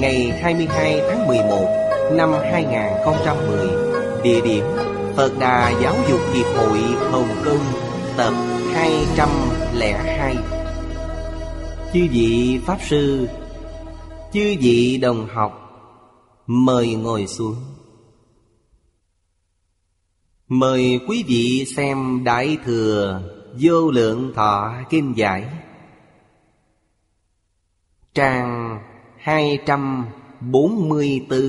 Ngày 22 tháng 11 Năm 2010 Địa điểm Phật Đà Giáo dục Hiệp hội Hồng Kông, Tập 202 Chư vị Pháp Sư, Chư vị đồng học, Mời ngồi xuống. Mời quý vị xem Đại Thừa Vô Lượng Thọ Kinh Giải. Trang 244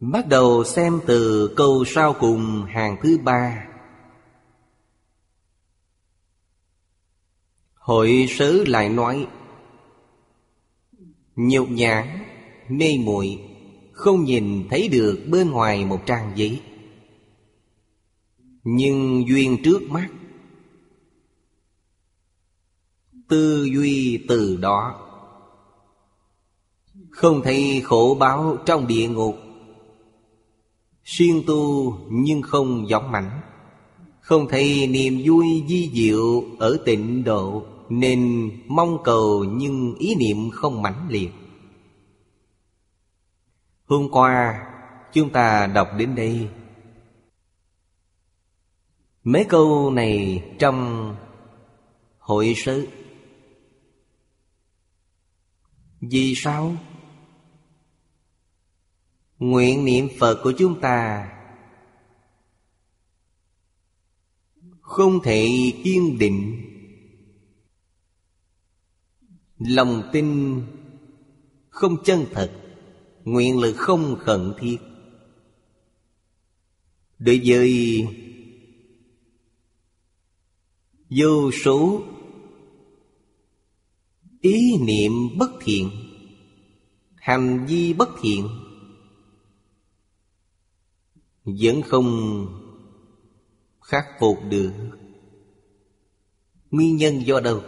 Bắt đầu xem từ câu sau cùng hàng thứ ba. Hội sứ lại nói Nhục nhãn, mê muội Không nhìn thấy được bên ngoài một trang giấy. Nhưng duyên trước mắt Tư duy từ đó. Không thấy khổ báo trong địa ngục. Xuyên tu nhưng không giống mảnh Không thấy niềm vui di diệu ở tịnh độ, Nên mong cầu nhưng ý niệm không mãnh liệt. Hôm qua, chúng ta đọc đến đây. Mấy câu này trong hội sự vì sao? Nguyện niệm Phật của chúng ta Không thể kiên định Lòng tin không chân thật, Nguyện lực không khẩn thiết Đối với vô số ý niệm bất thiện, hành vi bất thiện, vẫn không khắc phục được. Nguyên nhân do đâu?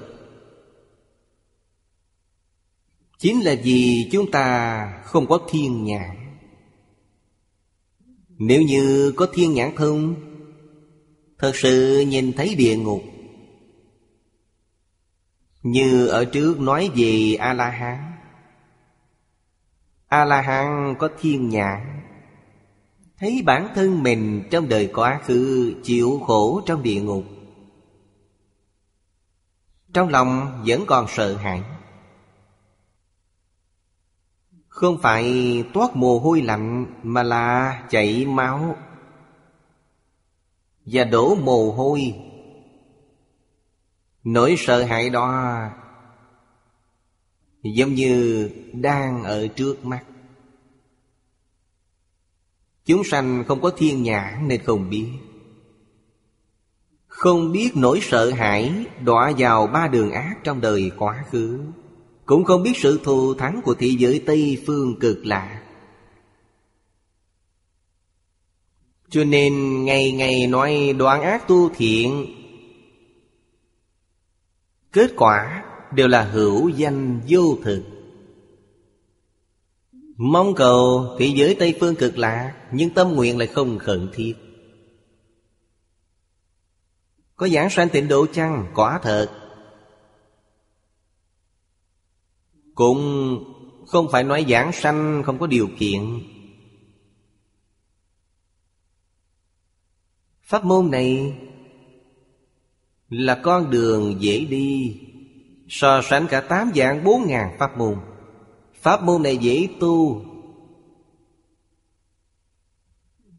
Chính là vì chúng ta không có thiên nhãn. Nếu như có thiên nhãn thông thật sự nhìn thấy địa ngục như ở trước nói về A-la-hán. A-la-hán có thiên nhãn Thấy bản thân mình trong đời quá khứ Chịu khổ trong địa ngục. Trong lòng vẫn còn sợ hãi. Không phải toát mồ hôi lạnh Mà là chảy máu. Và đổ mồ hôi Nỗi sợ hãi đó Giống như đang ở trước mắt. Chúng sanh không có thiên nhãn nên không biết. Không biết nỗi sợ hãi đọa vào ba đường ác trong đời quá khứ. Cũng không biết sự thù thắng của thế giới Tây phương cực lạ. Cho nên ngày ngày nói đoạn ác tu thiện Kết quả đều là hữu danh vô thực. Mong cầu thế giới Tây Phương cực lạ, Nhưng tâm nguyện lại không khẩn thiết. Có giảng sanh tịnh độ chăng? Quả thật. Cũng không phải nói giảng sanh không có điều kiện. Pháp môn này là con đường dễ đi. So sánh cả tám dạng bốn ngàn pháp môn. Pháp môn này dễ tu,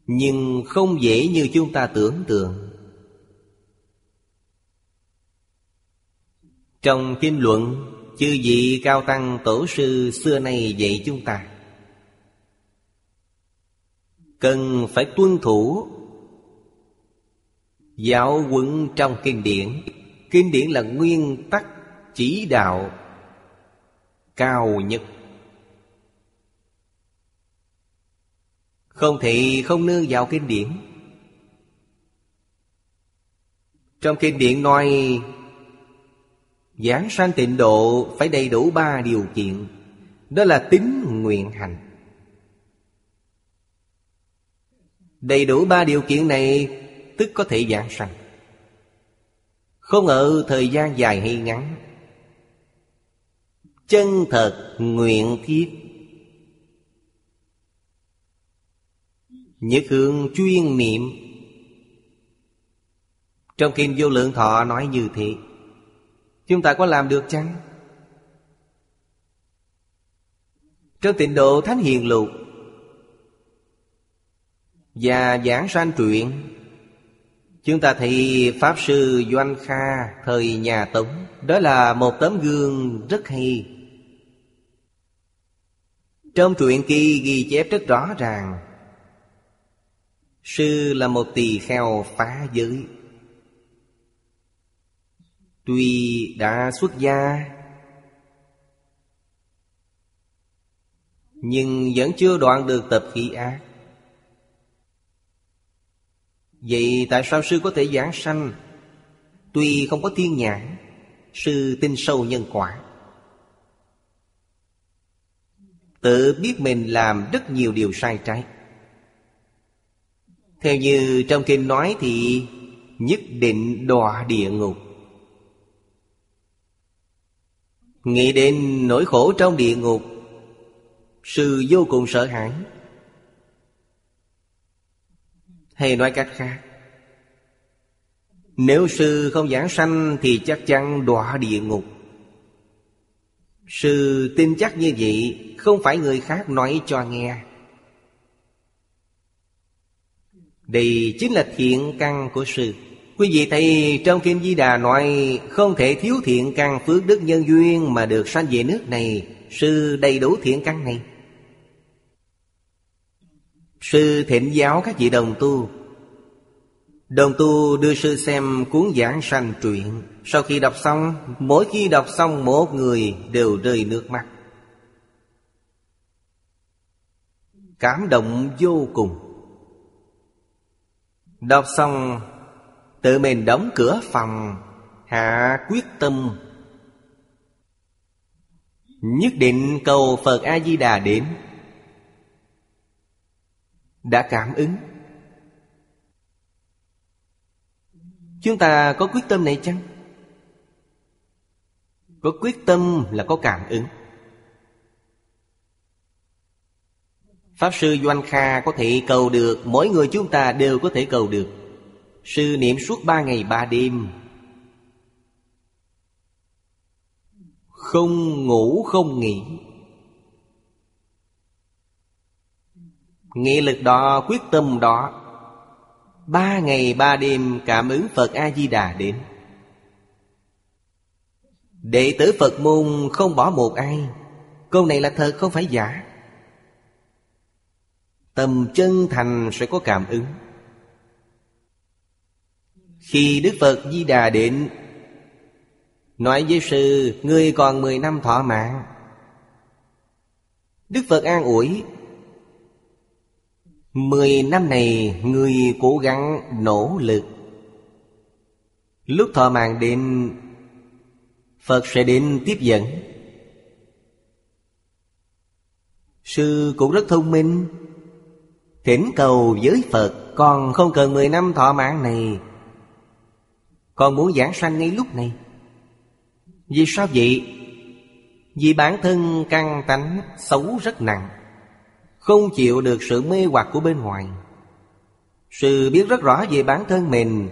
Nhưng không dễ như chúng ta tưởng tượng. Trong kinh luận, Chư vị cao tăng tổ sư xưa nay dạy chúng ta, Cần phải tuân thủ Giáo huấn trong kinh điển. Kinh điển là nguyên tắc chỉ đạo cao nhất. Không thể không nương vào kinh điển. Trong kinh điển nói, Giảng sanh tịnh độ phải đầy đủ ba điều kiện, Đó là tính nguyện hành. Đầy đủ ba điều kiện này Tức có thể giảng sanh. Không ở thời gian dài hay ngắn, Chân thật nguyện thiết Nhất hướng chuyên niệm. Trong kinh vô lượng thọ nói như thế, Chúng ta có làm được chăng? Trong tịnh độ Thánh Hiền Lục, Và giảng sanh truyện Chúng ta thấy Pháp Sư Doanh Kha, Thời nhà Tống. Đó là một tấm gương rất hay. Trong truyện kỳ ghi chép rất rõ ràng, Sư là một tỳ kheo phá giới. Tuy đã xuất gia, Nhưng vẫn chưa đoạn được tập khí ác. Vậy tại sao sư có thể giảng sanh? Tuy không có thiên nhãn, Sư tin sâu nhân quả. Tự biết mình làm rất nhiều điều sai trái. Theo như trong kinh nói thì Nhất định đọa địa ngục. Nghĩ đến nỗi khổ trong địa ngục, Sư vô cùng sợ hãi. Hay nói cách khác? Nếu sư không giảng sanh Thì chắc chắn đọa địa ngục. Sư tin chắc như vậy, Không phải người khác nói cho nghe. Đây chính là thiện căn của sư. Quý vị thấy trong Kim Di Đà nói, Không thể thiếu thiện căn phước đức nhân duyên Mà được sanh về nước này, Sư đầy đủ thiện căn này. Sư thỉnh giáo các vị đồng tu. Đồng tu đưa sư xem cuốn giảng sanh truyện. Sau khi đọc xong, Mỗi khi đọc xong, một người đều rơi nước mắt. Cảm động vô cùng. Đọc xong, Tự mình đóng cửa phòng, Hạ quyết tâm. Nhất định cầu Phật A-di-đà đến. Đã cảm ứng. Chúng ta có quyết tâm này chăng? Có quyết tâm là có cảm ứng. Pháp Sư Doanh Kha có thể cầu được, Mỗi người chúng ta đều có thể cầu được. Sư niệm suốt ba ngày ba đêm. Không ngủ không nghỉ. Nghị lực đó, quyết tâm đó, Ba ngày ba đêm cảm ứng Phật A-di-đà đến. Đệ tử Phật môn không bỏ một ai, Câu này là thật không phải giả. Tầm chân thành sẽ có cảm ứng. Khi Đức Phật Di Đà đến, Nói với sư, Ngươi còn 10 năm thọ mạng. Đức Phật an ủi Mười năm này người cố gắng nỗ lực. Lúc thọ mạng đến, Phật sẽ đến tiếp dẫn. Sư cũng rất thông minh, Thỉnh cầu với Phật, Còn không cần mười năm thọ mạng này. Còn muốn giảng sanh ngay lúc này. Vì sao vậy? Vì bản thân căn tánh, xấu rất nặng. Không chịu được sự mê hoặc của bên ngoài. Sự biết rất rõ về bản thân mình.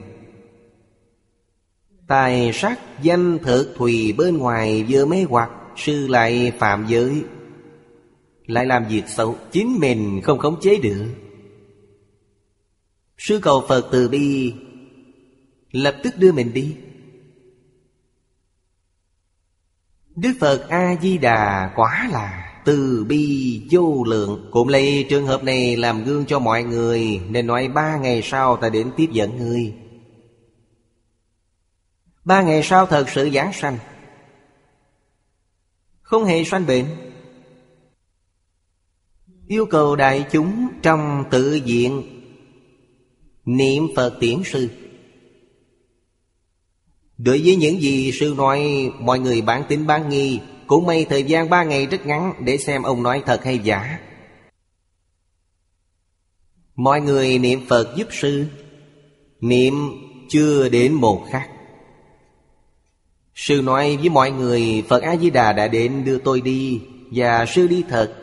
Tài sắc danh thực thùy bên ngoài vừa mê hoặc, Sư lại phạm giới. Lại làm việc xấu, Chính mình không khống chế được. Sư cầu Phật từ bi, Lập tức đưa mình đi. Đức Phật A-di-đà quả là từ bi vô lượng. Cũng lấy trường hợp này làm gương cho mọi người, Nên nói ba ngày sau ta đến tiếp dẫn người Ba ngày sau thật sự giảng sanh. Không hề sanh bệnh. Yêu cầu đại chúng trong tự diện Niệm Phật tiễn sư. Đối với những gì sư nói, Mọi người bản tính bán nghi cũng may thời gian ba ngày rất ngắn Để xem ông nói thật hay giả. Mọi người niệm Phật giúp sư. Niệm chưa đến một khắc. Sư nói với mọi người, Phật A-di-đà đã đến đưa tôi đi Và sư đi thật.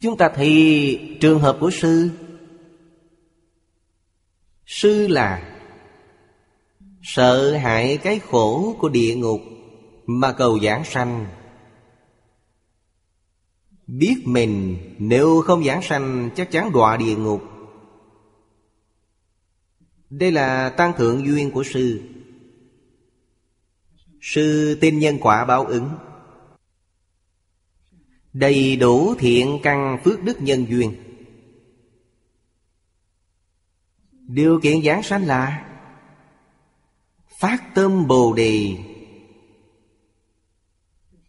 Chúng ta thì trường hợp của sư. Sư là Sợ hãi cái khổ của địa ngục Mà cầu giảng sanh. Biết mình nếu không giảng sanh chắc chắn đọa địa ngục. Đây là tăng thượng duyên của sư. Sư tin nhân quả báo ứng. Đầy đủ thiện căn phước đức nhân duyên. Điều kiện giảng sanh là Phát tâm Bồ Đề.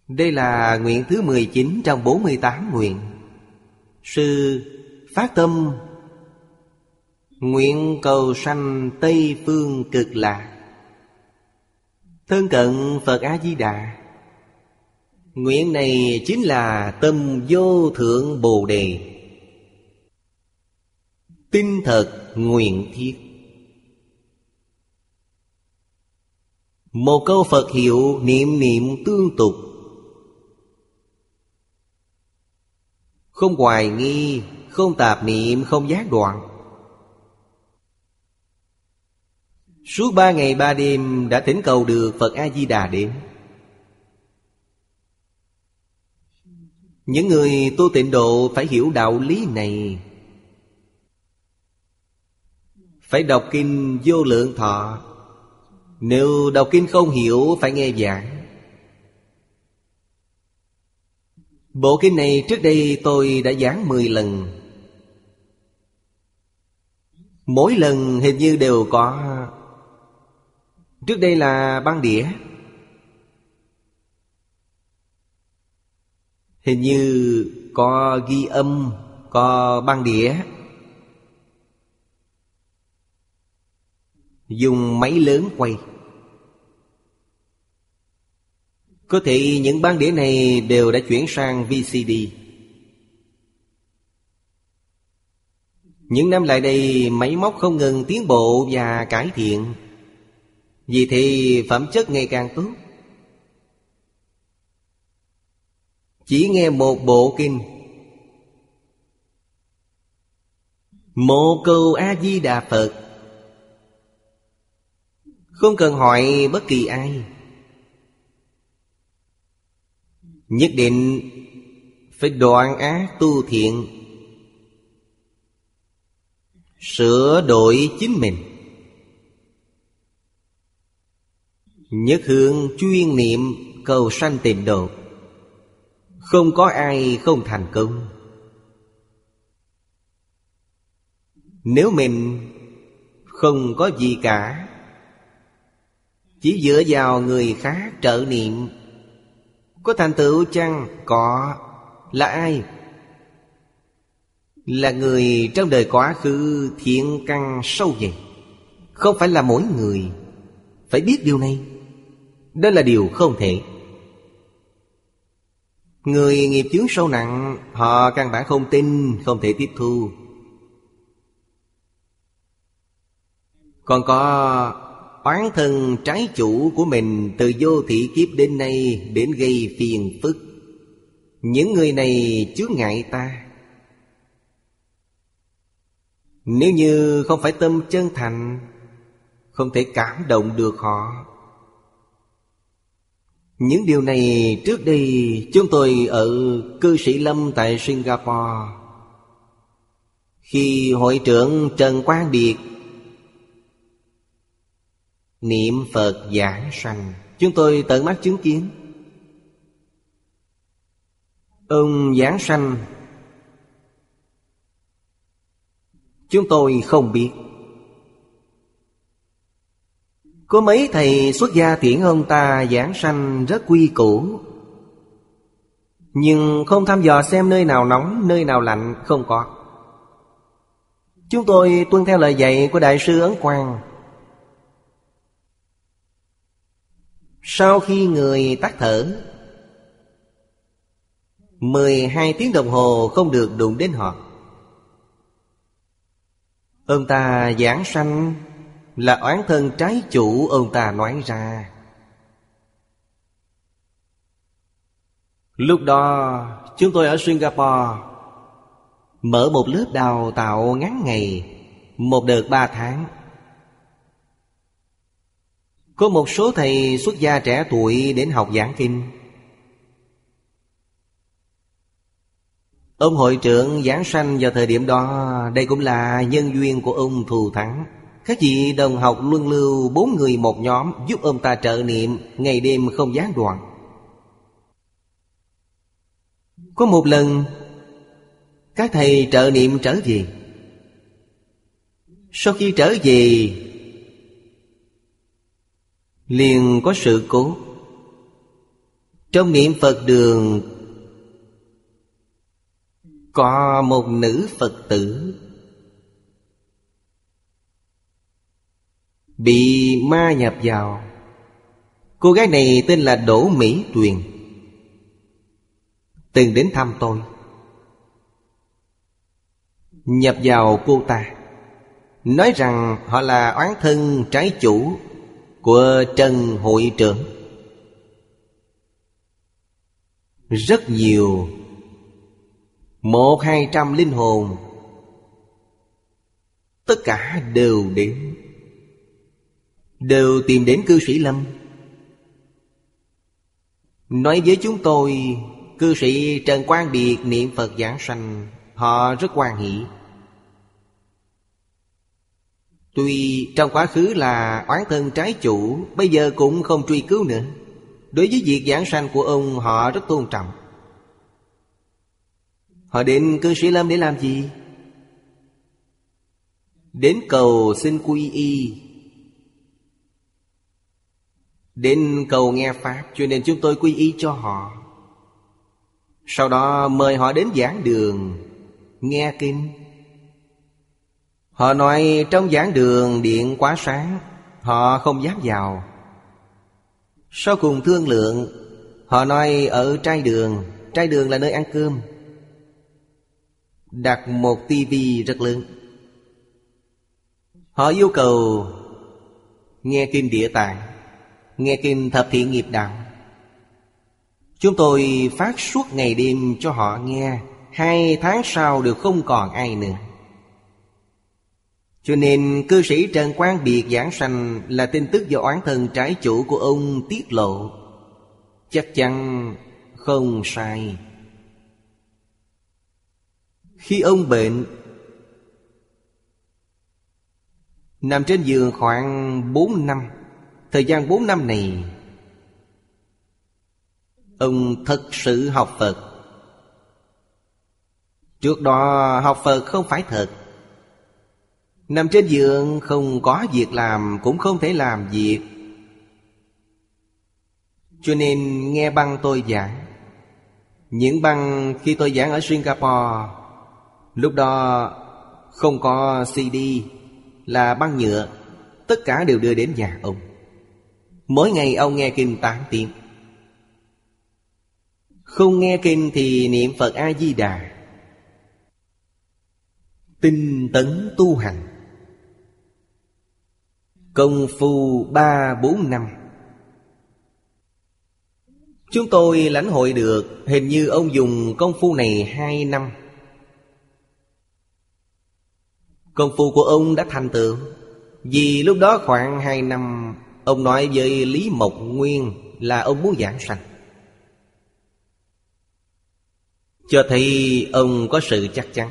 Đây là nguyện thứ 19 trong 48 nguyện. Sư phát tâm, Nguyện cầu sanh Tây Phương cực lạc. Thân cận Phật A-di-đà. Nguyện này chính là tâm vô thượng Bồ Đề. Tinh thật nguyện thiết. Một câu Phật hiệu niệm niệm tương tục. Không hoài nghi, không tạp niệm, không giác đoạn. Suốt ba ngày ba đêm đã thỉnh cầu được Phật A-di-đà đến. Những người tu tịnh độ phải hiểu đạo lý này. Phải đọc kinh vô lượng thọ nếu đọc kinh không hiểu, phải nghe giảng. Bộ kinh này trước đây tôi đã giảng 10 lần. Mỗi lần hình như đều có. Trước đây là băng đĩa. Hình như có ghi âm, Có băng đĩa. Dùng máy lớn quay. Có thể những băng đĩa này đều đã chuyển sang VCD Những năm lại đây, máy móc không ngừng tiến bộ và cải thiện. Vì thì phẩm chất ngày càng tốt. Chỉ nghe một bộ kinh. Một câu A-di-đà Phật. Không cần hỏi bất kỳ ai. Nhất định phải đoạn ác tu thiện, Sửa đổi chính mình. Nhất hướng chuyên niệm cầu sanh tìm độ, không có ai không thành công. Nếu mình không có gì cả, Chỉ dựa vào người khác trợ niệm có thành tựu chăng? Có. Là ai? Là người trong đời quá khứ thiện căn sâu dày Không phải là mỗi người Phải biết điều này. Đó là điều không thể. Người nghiệp chướng sâu nặng, Họ căn bản không tin, Không thể tiếp thu. Còn có oán thân trái chủ của mình Từ vô thị kiếp đến nay Đến gây phiền phức. Những người này chứa ngại ta. Nếu như không phải tâm chân thành, Không thể cảm động được họ. Những điều này trước đây chúng tôi ở cư sĩ Lâm tại Singapore. Khi hội trưởng Trần Quang Biệt Niệm Phật giảng sanh. Chúng tôi tận mắt chứng kiến. Ông giảng sanh. Chúng tôi không biết. Có mấy thầy xuất gia tiễn ông ta giảng sanh rất quy củ. Nhưng không thăm dò xem nơi nào nóng, nơi nào lạnh, không có. Chúng tôi tuân theo lời dạy của Đại sư Ấn Quang. Sau khi người tắt thở 12 tiếng đồng hồ không được đụng đến họ. Ông ta giảng sanh là oán thân trái chủ, ông ta nói ra. Lúc đó, chúng tôi ở Singapore, Mở một lớp đào tạo ngắn ngày, Một đợt ba tháng. Có một số thầy xuất gia trẻ tuổi đến học giảng kinh. Ông hội trưởng giảng sanh vào thời điểm đó, Đây cũng là nhân duyên của ông thù thắng. Các vị đồng học luân lưu Bốn người một nhóm Giúp ông ta trợ niệm, Ngày đêm không gián đoạn. Có một lần, Các thầy trợ niệm trở về. Sau khi trở về liền có sự cố. Trong niệm Phật đường, có một nữ Phật tử Bị ma nhập vào. Cô gái này tên là Đỗ Mỹ Tuyền, Từng đến thăm tôi. Nhập vào cô ta, Nói rằng họ là oán thân trái chủ của Trần Hội trưởng. Rất nhiều. Một hai trăm linh hồn. Tất cả đều đến. Đều tìm đến cư sĩ Lâm. Nói với chúng tôi, Cư sĩ Trần Quang Biệt niệm Phật giảng sanh, Họ rất quan hỷ. Tuy trong quá khứ là oán thân trái chủ, Bây giờ cũng không truy cứu nữa. Đối với việc giảng sanh của ông, họ rất tôn trọng. Họ đến cư sĩ Lâm để làm gì? Đến cầu xin quy y. Đến cầu nghe Pháp, Cho nên chúng tôi quy y cho họ. Sau đó mời họ đến giảng đường, Nghe kinh. Họ nói trong giảng đường điện quá sáng, Họ không dám vào. Sau cùng thương lượng, Họ nói ở trai đường Trai đường là nơi ăn cơm. Đặt một tivi rất lớn. Họ yêu cầu nghe kinh địa tạng, nghe kinh thập thiện nghiệp đạo. Chúng tôi phát suốt ngày đêm cho họ nghe, hai tháng sau đều không còn ai nữa cho nên cư sĩ Trần Quang Biệt giảng sanh là tin tức do oán thần trái chủ của ông tiết lộ. Chắc chắn không sai. Khi ông bệnh, Nằm trên giường khoảng 4 năm, Thời gian 4 năm này, Ông thật sự học Phật Trước đó học Phật không phải thật Nằm trên giường, không có việc làm, Cũng không thể làm việc. Cho nên nghe băng tôi giảng. Những băng khi tôi giảng ở Singapore, Lúc đó không có CD Là băng nhựa. Tất cả đều đưa đến nhà ông. Mỗi ngày ông nghe kinh 8 tiếng. Không nghe kinh thì niệm Phật A-di-đà Tinh tấn tu hành. Công phu ba bốn năm. Chúng tôi lãnh hội được, Hình như ông dùng công phu này hai năm. Công phu của ông đã thành tựu, Vì lúc đó khoảng hai năm, Ông nói với Lý Mộc Nguyên Là ông muốn giảng sanh. Cho thấy ông có sự chắc chắn.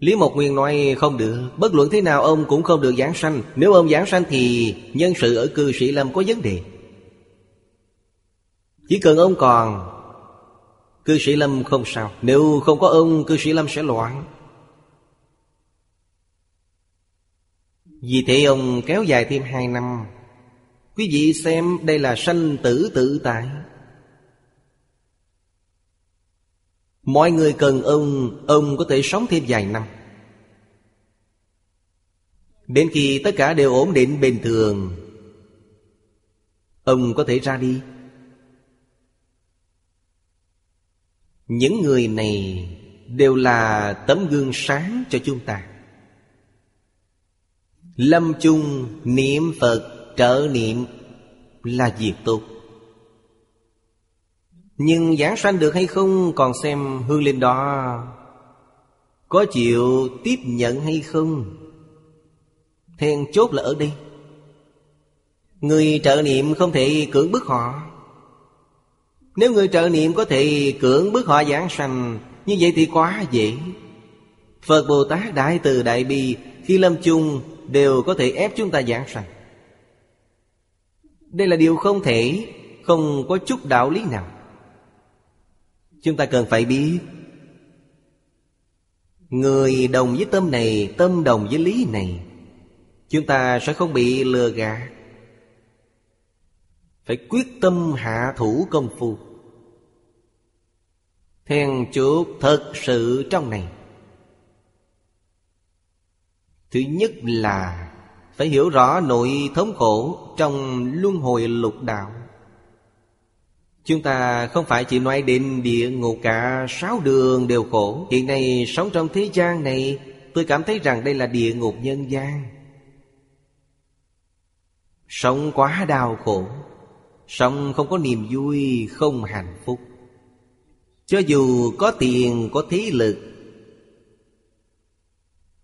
Lý Mộc Nguyên nói, không được, Bất luận thế nào ông cũng không được giảng sanh. Nếu ông giảng sanh thì nhân sự ở cư sĩ Lâm có vấn đề. Chỉ cần ông còn, Cư sĩ Lâm không sao. Nếu không có ông, cư sĩ Lâm sẽ loạn. Vì thế ông kéo dài thêm hai năm. Quý vị xem, đây là sanh tử tự tại. Mọi người cần ông Ông có thể sống thêm vài năm. Đến khi tất cả đều ổn định bình thường, Ông có thể ra đi. Những người này đều là tấm gương sáng cho chúng ta. Lâm chung niệm Phật trợ niệm là việc tốt. Nhưng giảng sanh được hay không còn xem hương linh đó. Có chịu tiếp nhận hay không? Then chốt là ở đây. Người trợ niệm không thể cưỡng bức họ. Nếu người trợ niệm có thể cưỡng bức họ giảng sanh, Như vậy thì quá dễ. Phật Bồ Tát Đại Từ Đại Bi Khi lâm chung đều có thể ép chúng ta giảng sanh. Đây là điều không thể, Không có chút đạo lý nào. Chúng ta cần phải biết, Người đồng với tâm này, Tâm đồng với lý này, Chúng ta sẽ không bị lừa gạt. Phải quyết tâm hạ thủ công phu. Then chốt thật sự trong này. Thứ nhất là Phải hiểu rõ nội thống khổ Trong luân hồi lục đạo. Chúng ta không phải chỉ nói đến địa ngục cả, sáu đường đều khổ. Hiện nay sống trong thế gian này, Tôi cảm thấy rằng đây là địa ngục nhân gian. Sống quá đau khổ, Sống không có niềm vui, Không hạnh phúc. Cho dù có tiền, có thế lực,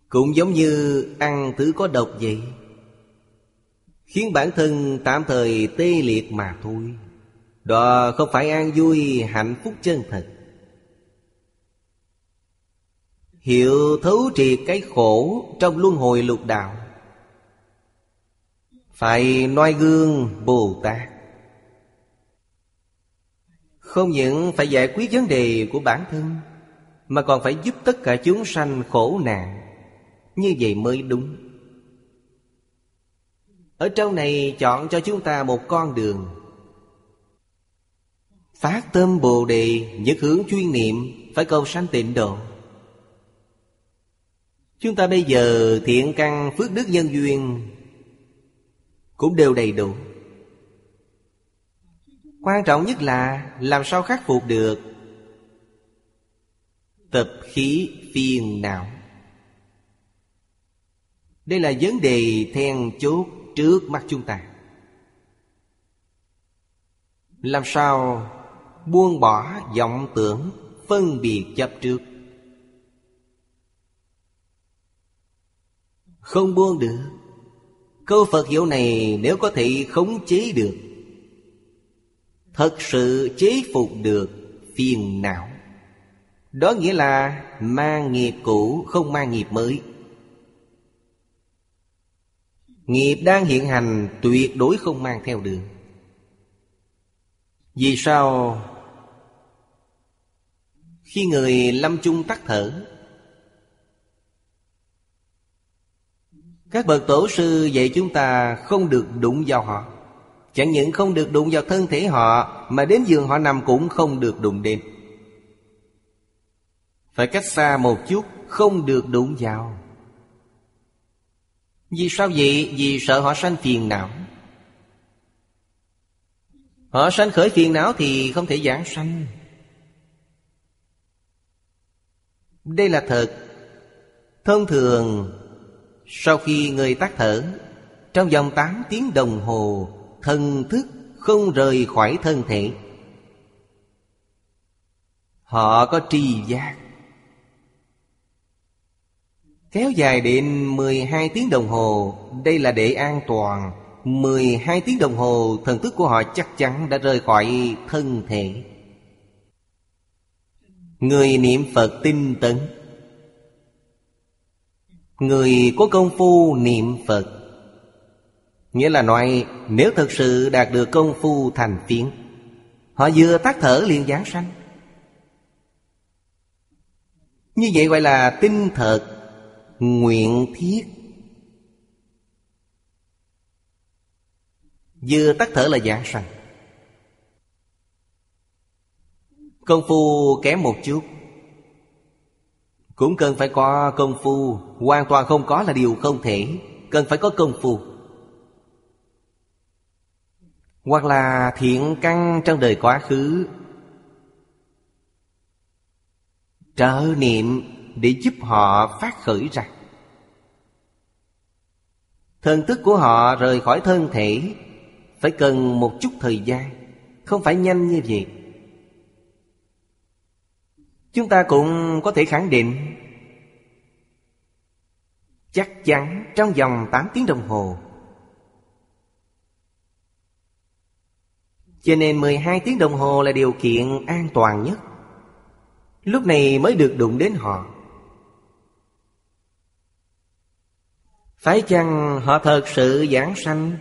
Cũng giống như ăn thứ có độc vậy, Khiến bản thân tạm thời tê liệt mà thôi. Đó không phải an vui, hạnh phúc chân thật. Hiểu thấu triệt cái khổ trong luân hồi lục đạo. Phải noi gương Bồ Tát. Không những phải giải quyết vấn đề của bản thân, Mà còn phải giúp tất cả chúng sanh khổ nạn. Như vậy mới đúng. Ở trong này chọn cho chúng ta một con đường. Phát tâm Bồ Đề, Nhất hướng chuyên niệm, Phải cầu sanh tịnh độ. Chúng ta bây giờ thiện căn phước đức nhân duyên cũng đều đầy đủ. Quan trọng nhất là làm sao khắc phục được tập khí phiền não. Đây là vấn đề then chốt trước mắt chúng ta. Làm sao buông bỏ vọng tưởng, phân biệt chấp trước. Không buông được. Câu Phật hiệu này nếu có thể khống chế được, Thật sự chế phục được phiền não. Đó nghĩa là mang nghiệp cũ không mang nghiệp mới. Nghiệp đang hiện hành tuyệt đối không mang theo đường Vì sao? Khi người lâm chung tắt thở, Các bậc tổ sư dạy chúng ta không được đụng vào họ. Chẳng những không được đụng vào thân thể họ, Mà đến giường họ nằm cũng không được đụng đến. Phải cách xa một chút, Không được đụng vào. Vì sao vậy? Vì sợ họ sanh phiền não. Họ sanh khởi phiền não thì không thể giảng sanh. Đây là thật. Thông thường, sau khi người tắt thở, Trong vòng 8 tiếng đồng hồ, Thần thức không rời khỏi thân thể. Họ có tri giác. Kéo dài đến 12 tiếng đồng hồ, Đây là để an toàn. 12 tiếng đồng hồ, Thần thức của họ chắc chắn đã rời khỏi thân thể. Người niệm Phật tinh tấn. Người có công phu niệm Phật. Nghĩa là nói, Nếu thật sự đạt được công phu thành phiến, Họ vừa tắt thở liền giáng sanh. Như vậy gọi là tinh thật, Nguyện thiết. Vừa tắt thở là giảng sanh. Công phu kém một chút. Cũng cần phải có công phu, Hoàn toàn không có là điều không thể. Cần phải có công phu. Hoặc là thiện căn trong đời quá khứ. Trợ niệm để giúp họ phát khởi ra. Thần thức của họ rời khỏi thân thể. Phải cần một chút thời gian. Không phải nhanh như vậy. Chúng ta cũng có thể khẳng định, Chắc chắn trong vòng 8 tiếng đồng hồ. Cho nên 12 tiếng đồng hồ là điều kiện an toàn nhất. Lúc này mới được đụng đến họ. Phải chăng họ thật sự giảng sanh?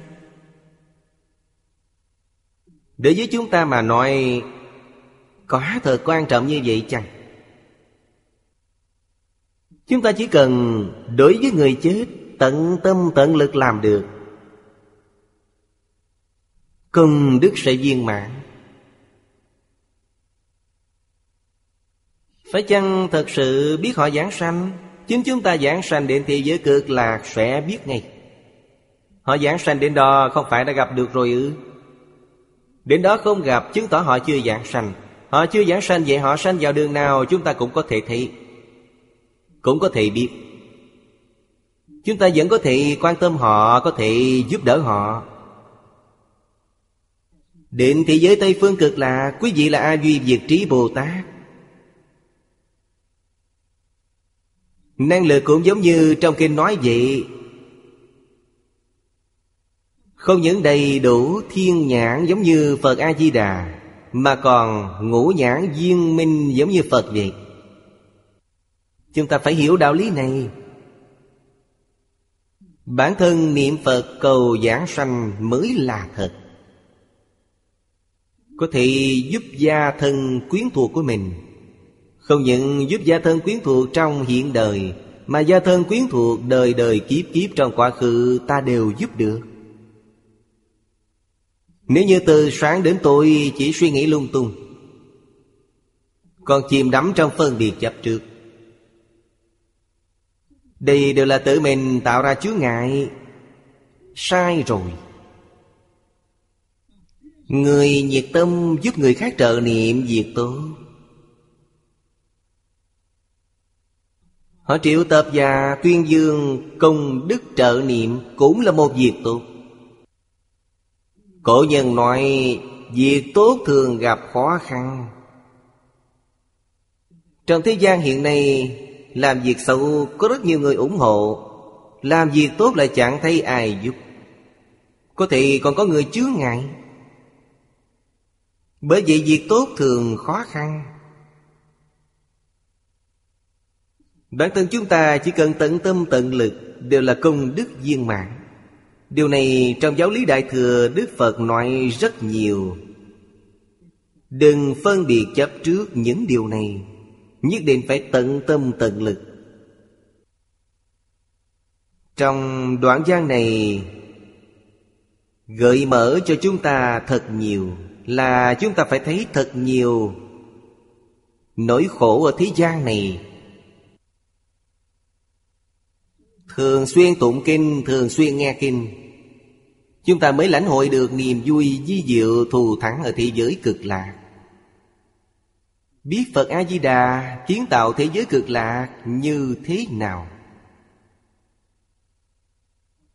Đối với chúng ta mà nói, Có thật quan trọng như vậy chăng? Chúng ta chỉ cần đối với người chết Tận tâm tận lực làm được. Công đức sẽ viên mãn. Phải chăng thật sự biết họ giảng sanh? Chính chúng ta giảng sanh đến thế giới cực lạc sẽ biết ngay. Họ giảng sanh đến đó không phải đã gặp được rồi ư? Đến đó không gặp, chứng tỏ họ chưa giảng sanh. Họ chưa giảng sanh vậy họ sanh vào đường nào chúng ta cũng có thể thấy. Cũng có thể biết. Chúng ta vẫn có thể quan tâm họ, Có thể giúp đỡ họ. Định thế giới Tây Phương cực là Quý vị là A Duy Việt Trí Bồ Tát. Năng lực cũng giống như trong kinh nói vậy. Không những đầy đủ thiên nhãn giống như Phật A-di-đà Mà còn ngũ nhãn viên minh giống như Phật vậy. Chúng ta phải hiểu đạo lý này. Bản thân niệm Phật cầu giảng sanh mới là thật. Có thể giúp gia thân quyến thuộc của mình. Không những giúp gia thân quyến thuộc trong hiện đời, Mà gia thân quyến thuộc đời đời kiếp kiếp trong quá khứ ta đều giúp được. Nếu như từ sáng đến tối chỉ suy nghĩ lung tung, Còn chìm đắm trong phân biệt chấp trước đây đều là tự mình tạo ra chướng ngại. Sai rồi. Người nhiệt tâm giúp người khác trợ niệm việc tốt. Họ triệu tập và tuyên dương công đức trợ niệm cũng là một việc tốt. Cổ nhân nói, Việc tốt thường gặp khó khăn. Trong thế gian hiện nay làm việc xấu có rất nhiều người ủng hộ. Làm việc tốt lại chẳng thấy ai giúp. Có thể còn có người chướng ngại. Bởi vậy việc tốt thường khó khăn. Bản thân chúng ta chỉ cần tận tâm tận lực Đều là công đức viên mãn. Điều này trong giáo lý Đại Thừa Đức Phật nói rất nhiều. Đừng phân biệt chấp trước những điều này. Nhất định phải tận tâm tận lực. Trong đoạn gian này, Gợi mở cho chúng ta thật nhiều, Là chúng ta phải thấy thật nhiều Nỗi khổ ở thế gian này. Thường xuyên tụng kinh, Thường xuyên nghe kinh, Chúng ta mới lãnh hội được niềm vui di diệu thù thắng ở thế giới cực lạc. Biết Phật A-di-đà kiến tạo thế giới cực lạc như thế nào?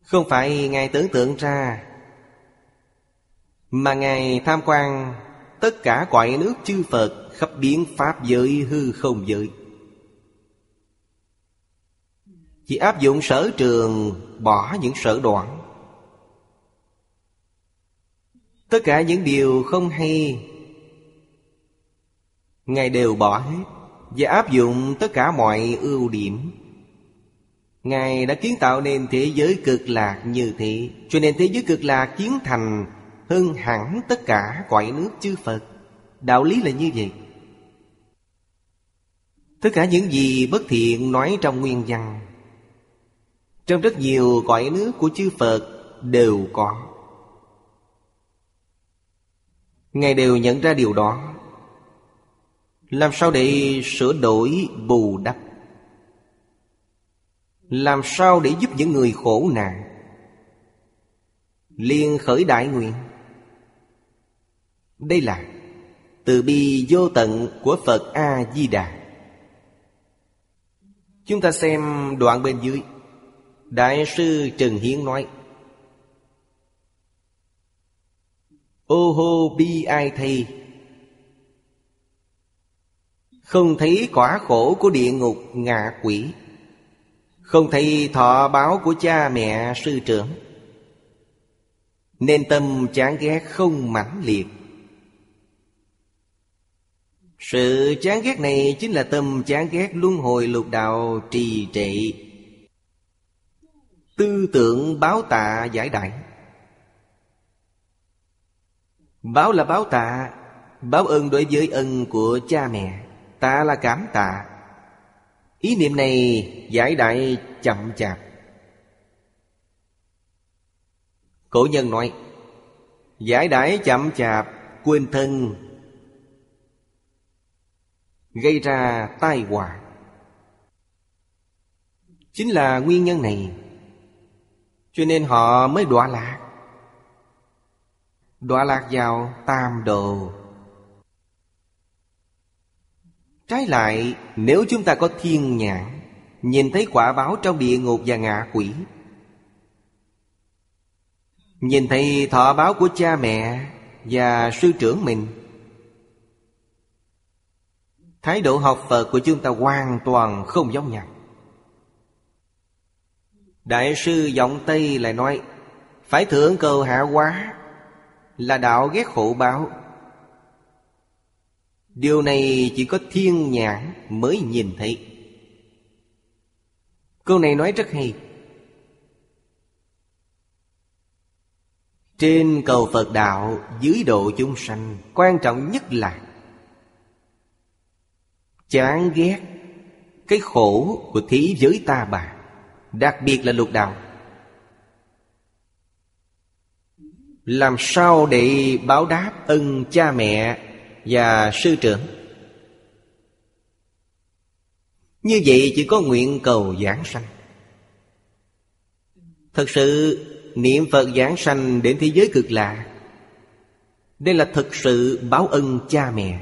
Không phải Ngài tưởng tượng ra, Mà Ngài tham quan tất cả cõi nước chư Phật khắp biến Pháp giới hư không giới. Chỉ áp dụng sở trường Bỏ những sở đoạn. Tất cả những điều không hay Ngài đều bỏ hết Và áp dụng tất cả mọi ưu điểm. Ngài đã kiến tạo nên thế giới cực lạc như thế, Cho nên thế giới cực lạc kiến thành Hơn hẳn tất cả cõi nước chư Phật. Đạo lý là như vậy. Tất cả những gì bất thiện nói trong nguyên văn, Trong rất nhiều cõi nước của chư Phật đều có. Ngài đều nhận ra điều đó. Làm sao để sửa đổi bù đắp? Làm sao để giúp những người khổ nạn? Liền khởi đại nguyện. Đây là từ bi vô tận của Phật A-di-đà. Chúng ta xem đoạn bên dưới. Đại sư Trần Hiến nói, Ô hô bi ai thầy. Không thấy quả khổ của địa ngục ngạ quỷ. Không thấy thọ báo của cha mẹ sư trưởng. Nên tâm chán ghét không mãnh liệt. Sự chán ghét này chính là tâm chán ghét luân hồi lục đạo trì trệ. Tư tưởng báo tạ giải đại. Báo là báo tạ Báo ơn đối với ân của cha mẹ. Tạ là cảm tạ. Ý niệm này giải đại chậm chạp. Cổ nhân nói, Giải đãi chậm chạp, Quên thân. Gây ra tai họa. Chính là nguyên nhân này, Cho nên họ mới đọa lạc. Đọa lạc vào tam đồ. Trái lại, nếu chúng ta có thiên nhãn, Nhìn thấy quả báo trong địa ngục và ngạ quỷ, Nhìn thấy thọ báo của cha mẹ Và sư trưởng mình, Thái độ học Phật của chúng ta hoàn toàn không giống nhau. Đại sư giọng Tây lại nói, Phải thượng cầu hạ quá Là đạo ghét khổ báo Điều này chỉ có thiên nhãn mới nhìn thấy. Câu này nói rất hay. Trên cầu Phật đạo, dưới độ chúng sanh, Quan trọng nhất là Chán ghét Cái khổ của thế giới ta bà, Đặc biệt là lục đạo. Làm sao để báo đáp ân cha mẹ và sư trưởng. Như vậy chỉ có nguyện cầu giảng sanh. Thật sự, niệm Phật giảng sanh đến thế giới cực lạ. Đây là thực sự báo ân cha mẹ.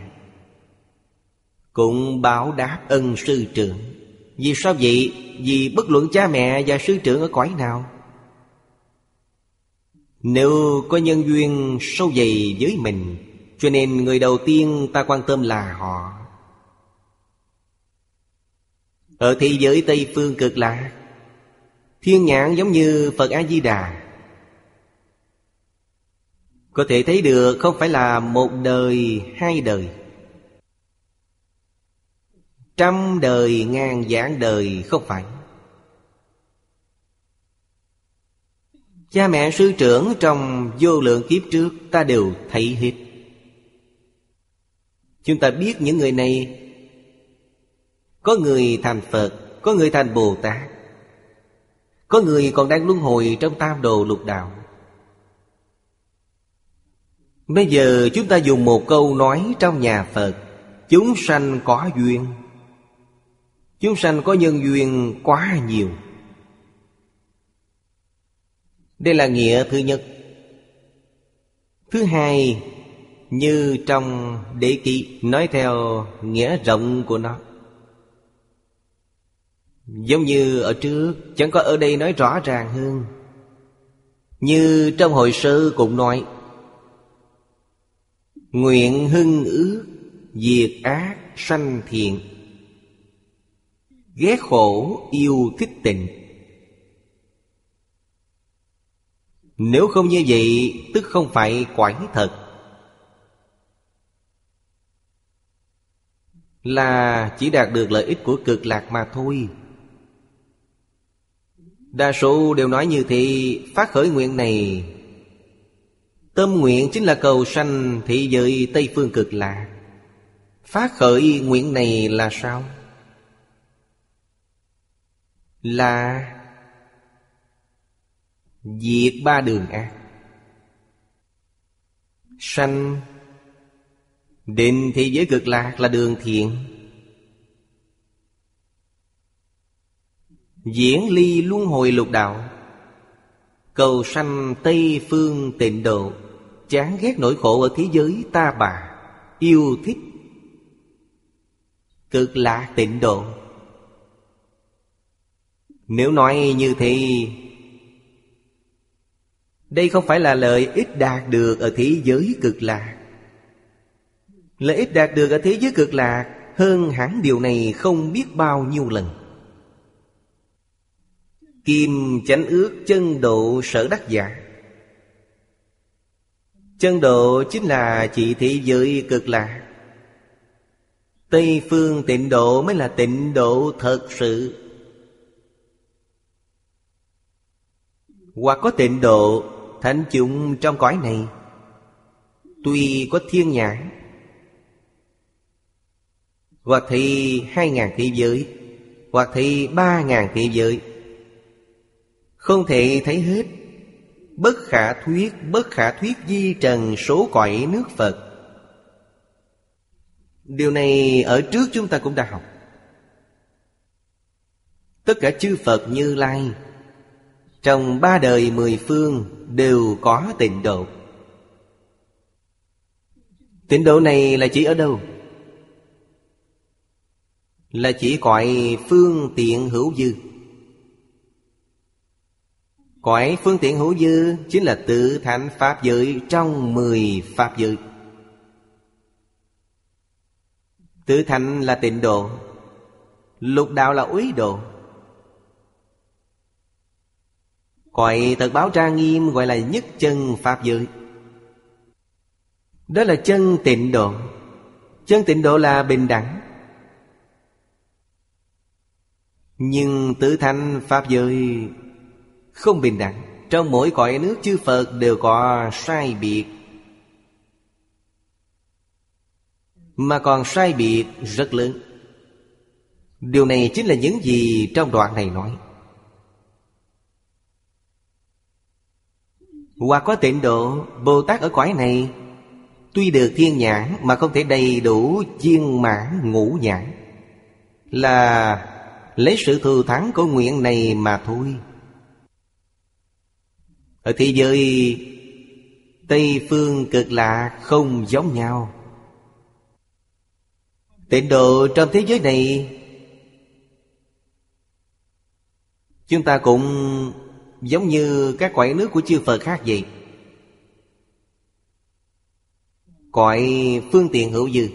Cũng báo đáp ân sư trưởng. Vì sao vậy? Vì bất luận cha mẹ và sư trưởng ở cõi nào. Nếu có nhân duyên sâu dày với mình cho nên người đầu tiên ta quan tâm là họ. Ở thế giới Tây Phương cực lạc Thiên nhãn giống như Phật A-di-đà. Có thể thấy được không phải là một đời, hai đời. Trăm đời, ngàn vạn đời không phải. Cha mẹ sư trưởng trong vô lượng kiếp trước ta đều thấy hết. Chúng ta biết những người này Có người thành Phật, Có người thành Bồ Tát, có người còn đang luân hồi trong tam đồ lục đạo. Bây giờ chúng ta dùng một câu nói trong nhà Phật, Chúng sanh có duyên. Chúng sanh có nhân duyên quá nhiều. Đây là nghĩa thứ nhất. Thứ hai như trong đế ký, Nói theo nghĩa rộng của nó. Giống như ở trước, Chẳng có ở đây nói rõ ràng hơn. Như trong hồi sơ cũng nói, Nguyện hưng ước, Diệt ác, sanh thiện. Ghét khổ, yêu thích tình. Nếu không như vậy, Tức không phải quải thật. Là chỉ đạt được lợi ích của cực lạc mà thôi Đa số đều nói như thế. Phát khởi nguyện này Tâm nguyện chính là cầu sanh thị giới Tây Phương cực lạc Phát khởi nguyện này là sao? Là Diệt ba đường ác Sanh Định thì giới cực lạc là đường thiện. Diễn ly luân hồi lục đạo. Cầu sanh Tây Phương tịnh độ. Chán ghét nỗi khổ ở thế giới ta bà. Yêu thích Cực lạc tịnh độ. Nếu nói như thế, Đây không phải là lợi ích đạt được ở thế giới cực lạc. Lợi ích đạt được ở thế giới cực lạc Hơn hẳn điều này không biết bao nhiêu lần. Kim chánh ước chân độ sở đắc giả. Chân độ chính là chỉ thị giới cực lạc Tây phương tịnh độ mới là tịnh độ thật sự. Hoặc có tịnh độ, Thánh chúng trong cõi này. Tuy có thiên nhãn hoặc thì hai ngàn thế giới, Hoặc thì ba ngàn thế giới. Không thể thấy hết. Bất khả thuyết, Bất khả thuyết di trần số cõi nước Phật. Điều này ở trước chúng ta cũng đã học. Tất cả chư Phật như Lai, Trong ba đời mười phương Đều có tịnh độ. Tịnh độ này là chỉ ở đâu? Là chỉ cõi phương tiện hữu dư. Cõi phương tiện hữu dư Chính là tự thành Pháp giới Trong mười Pháp giới. Tự thành là tịnh độ, Lục đạo là úy độ. Cõi thật báo trang nghiêm gọi là nhất chân Pháp giới. Đó là chân tịnh độ. Chân tịnh độ là bình đẳng. Nhưng tự thành Pháp giới không bình đẳng. Trong mỗi cõi nước chư Phật đều có sai biệt. Mà còn sai biệt rất lớn. Điều này chính là những gì trong đoạn này nói. Hoặc có tịnh độ, Bồ Tát ở cõi này, Tuy được thiên nhãn Mà không thể đầy đủ chiên mãn ngũ nhãn, Là lấy sự thù thắng của nguyện này mà thôi. Ở thế giới, Tây phương cực lạ không giống nhau. Tịnh độ trong thế giới này, Chúng ta cũng giống như các cõi nước của chư Phật khác vậy. Cõi phương tiện hữu dư.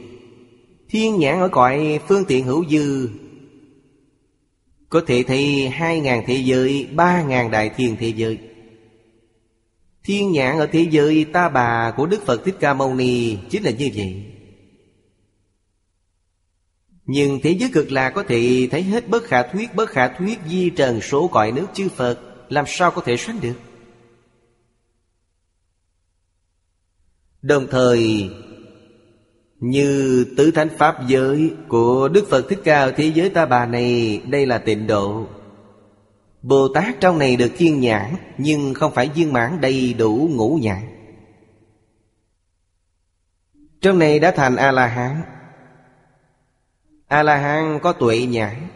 Thiên nhãn ở cõi phương tiện hữu dư có thể thấy hai ngàn thế giới, ba ngàn đại thiên thế giới. Thiên nhãn ở thế giới ta bà của Đức Phật Thích Ca Mâu Ni Chính là như vậy. Nhưng thế giới cực lạc có thể thấy hết bất khả thuyết Bất khả thuyết di trần số cõi nước chư Phật Làm sao có thể sánh được? Đồng thời như tứ thánh pháp giới Của Đức Phật Thích Ca ở thế giới ta bà này, Đây là tịnh độ. Bồ Tát trong này được thiên nhãn, Nhưng không phải viên mãn đầy đủ ngũ nhãn. Trong này đã thành A-la-hán. A-la-hán có tuệ nhãn.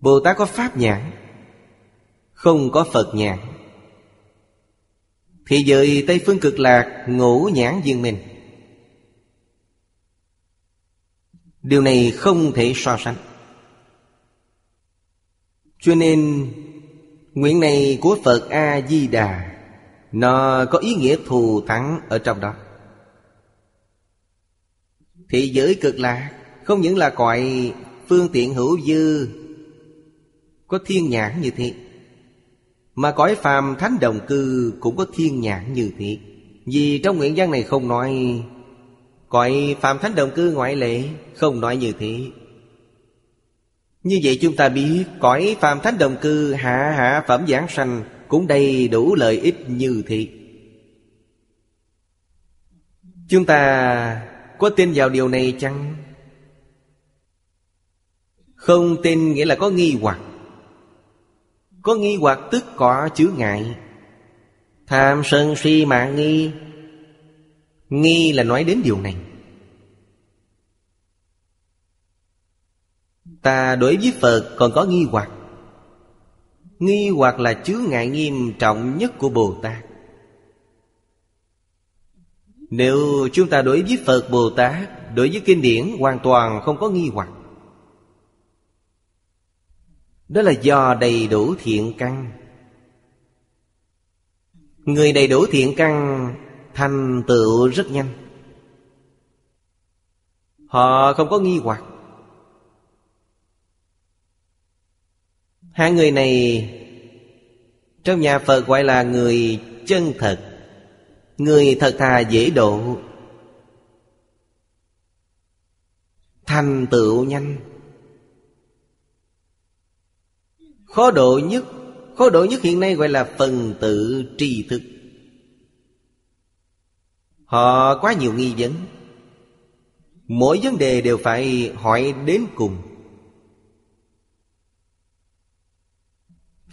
Bồ Tát có pháp nhãn, Không có Phật nhãn. Thì giới Tây Phương cực lạc ngũ nhãn viên mình. Điều này không thể so sánh. Cho nên, Nguyện này của Phật A-di-đà, Nó có ý nghĩa thù thắng ở trong đó. Thị giới cực lạc không những là cõi phương tiện hữu dư, Có thiên nhãn như thế, Mà cõi phàm thánh đồng cư Cũng có thiên nhãn như thế. Vì trong nguyện văn này không nói Cõi phàm thánh đồng cư ngoại lệ, Không nói như thế. Như vậy chúng ta biết, Cõi phàm thánh đồng cư hạ hạ phẩm giảng sanh Cũng đầy đủ lợi ích như thế. Chúng ta có tin vào điều này chăng? Không tin nghĩa là có nghi hoặc. Có nghi hoặc tức có chứa ngại. Tham sân si mạng nghi Nghi là nói đến điều này. Ta đối với Phật còn có nghi hoặc. Nghi hoặc là chứa ngại nghiêm trọng nhất của Bồ Tát. Nếu chúng ta đối với Phật Bồ Tát, Đối với kinh điển hoàn toàn không có nghi hoặc. Đó là do đầy đủ thiện căn. Người đầy đủ thiện căn thành tựu rất nhanh. Họ không có nghi hoặc. Hai người này, Trong nhà Phật gọi là người chân thật, Người thật thà dễ độ. Thành tựu nhanh. Khó độ nhất, Khó độ nhất hiện nay gọi là phần tự tri thức. Họ quá nhiều nghi vấn. Mỗi vấn đề đều phải hỏi đến cùng.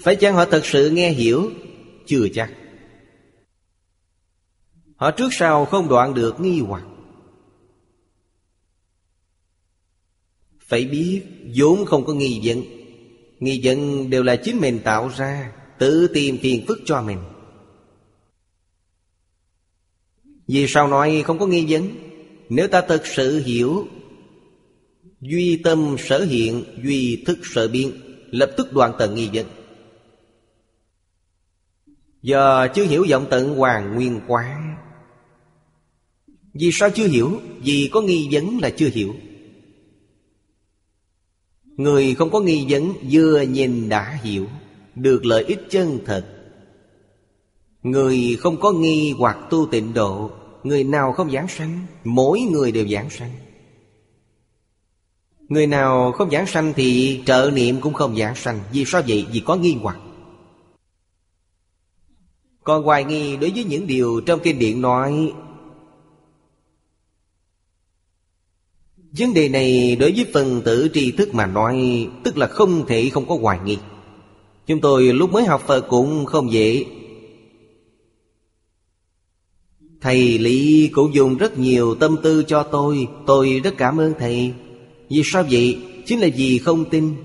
Phải chăng họ thật sự nghe hiểu? Chưa chắc. Họ trước sau không đoạn được nghi hoặc. Phải biết, vốn không có nghi vấn. Nghi vấn đều là chính mình tạo ra, Tự tìm phiền phức cho mình. Vì sao nói không có nghi vấn? Nếu ta thực sự hiểu Duy tâm sở hiện, Duy thức sở biến Lập tức đoạn tận nghi vấn. Giờ chưa hiểu vọng tận hoàng nguyên quán Vì sao chưa hiểu? Vì có nghi vấn là chưa hiểu. Người không có nghi vấn, Vừa nhìn đã hiểu, Được lợi ích chân thật. Người không có nghi hoặc tu tịnh độ Người nào không giảng sanh, Mỗi người đều giảng sanh. Người nào không giảng sanh thì trợ niệm cũng không giảng sanh. Vì sao vậy? Vì có nghi hoặc. Còn hoài nghi đối với những điều trong kinh điển nói, Vấn đề này đối với phần tử tri thức mà nói, Tức là không thể không có hoài nghi. Chúng tôi lúc mới học Phật cũng không dễ. Thầy Lý cũng dùng rất nhiều tâm tư cho tôi. Tôi rất cảm ơn Thầy. Vì sao vậy? Chính là vì không tin.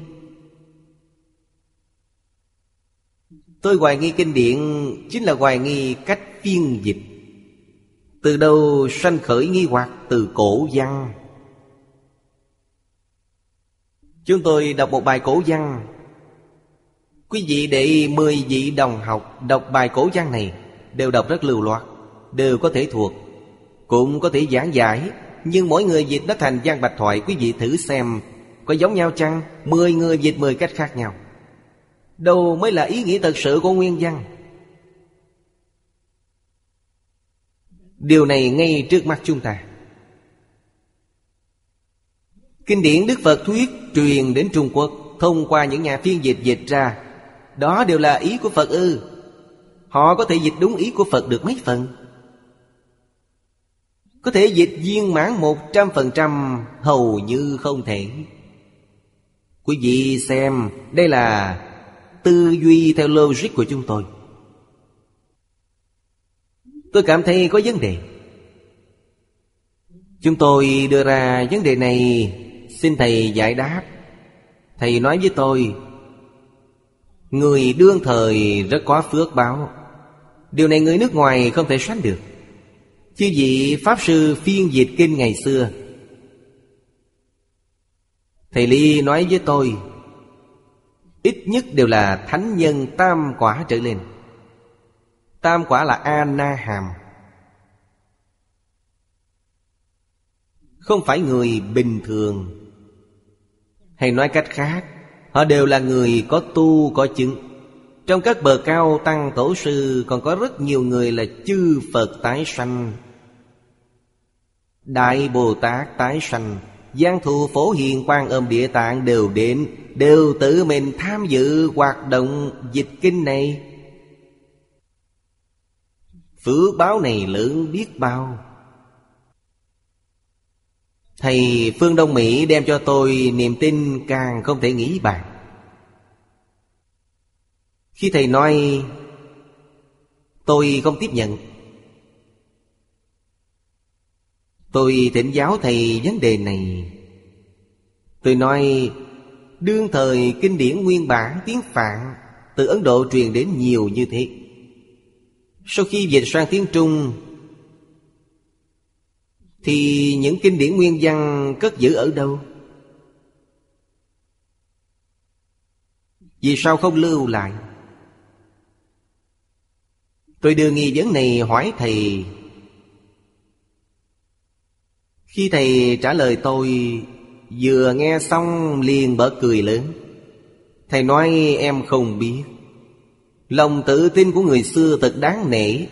Tôi hoài nghi kinh điển Chính là hoài nghi cách phiên dịch. Từ đâu sanh khởi nghi hoặc Từ cổ văn? Chúng tôi đọc một bài cổ văn. Quý vị để mười vị đồng học Đọc bài cổ văn này Đều đọc rất lưu loát. Đều có thể thuộc, Cũng có thể giảng giải, Nhưng mỗi người dịch nó thành văn bạch thoại, Quý vị thử xem Có giống nhau chăng? Mười người dịch mười cách khác nhau. Đâu mới là ý nghĩa thật sự của nguyên văn? Điều này ngay trước mắt chúng ta. Kinh điển Đức Phật thuyết truyền đến Trung Quốc, Thông qua những nhà phiên dịch dịch ra. Đó đều là ý của Phật ư. Họ có thể dịch đúng ý của Phật được mấy phần? Có thể dịch viên mãn một trăm phần trăm Hầu như không thể. Quý vị xem, Đây là tư duy theo logic của chúng tôi. Tôi cảm thấy có vấn đề. Chúng tôi đưa ra vấn đề này, Xin Thầy giải đáp. Thầy nói với tôi, Người đương thời rất có phước báo. Điều này người nước ngoài không thể sánh được. Chứ vị Pháp Sư phiên dịch kinh ngày xưa. Thầy Ly nói với tôi, Ít nhất đều là thánh nhân tam quả trở lên. Tam quả là A-na-hàm. Không phải người bình thường. Hay nói cách khác, Họ đều là người có tu, có chứng. Trong các bờ cao tăng tổ sư Còn có rất nhiều người là chư Phật tái sanh. Đại Bồ Tát tái sanh, Giang thù phổ hiền quan âm địa tạng đều đến Đều tự mình tham dự hoạt động dịch kinh này. Phước báo này lớn biết bao. Thầy Phương Đông Mỹ đem cho tôi niềm tin càng không thể nghĩ bàn. Khi thầy nói, Tôi không tiếp nhận Tôi thỉnh giáo thầy vấn đề này Tôi nói, Đương thời kinh điển nguyên bản tiếng Phạn Từ Ấn Độ truyền đến nhiều như thế Sau khi dịch sang tiếng Trung, Thì những kinh điển nguyên văn cất giữ ở đâu? Vì sao không lưu lại? Tôi đưa nghi vấn này hỏi thầy khi thầy trả lời tôi, Vừa nghe xong liền bật cười lớn. Thầy nói, em không biết. Lòng tự tin của người xưa thật đáng nể.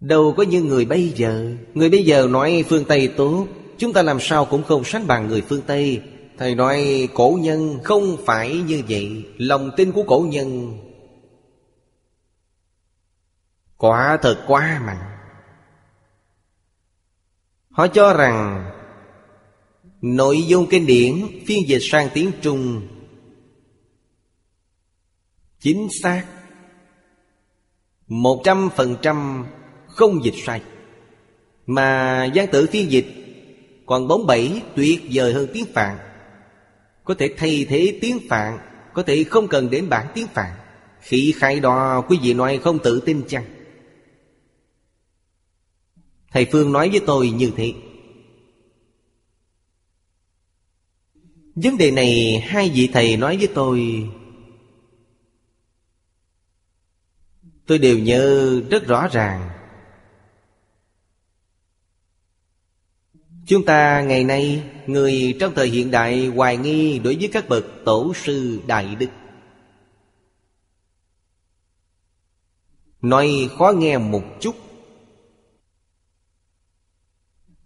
Đâu có như người bây giờ. Người bây giờ nói phương Tây tốt, Chúng ta làm sao cũng không sánh bằng người phương Tây. Thầy nói, cổ nhân không phải như vậy. Lòng tin của cổ nhân Quả thật quá mạnh Họ cho rằng, Nội dung kinh điển phiên dịch sang tiếng Trung Chính xác, Một trăm phần trăm không dịch sai, Mà gián tử phiên dịch Còn bóng bảy tuyệt vời hơn tiếng Phạn. Có thể thay thế tiếng Phạn, Có thể không cần đến bản tiếng Phạn. Khi khai đo quý vị nói không tự tin chăng? Thầy Phương nói với tôi như thế. Vấn đề này hai vị thầy nói với tôi. Tôi đều nhớ rất rõ ràng. Chúng ta ngày nay, Người trong thời hiện đại hoài nghi đối với các bậc tổ sư đại đức. Nói khó nghe một chút.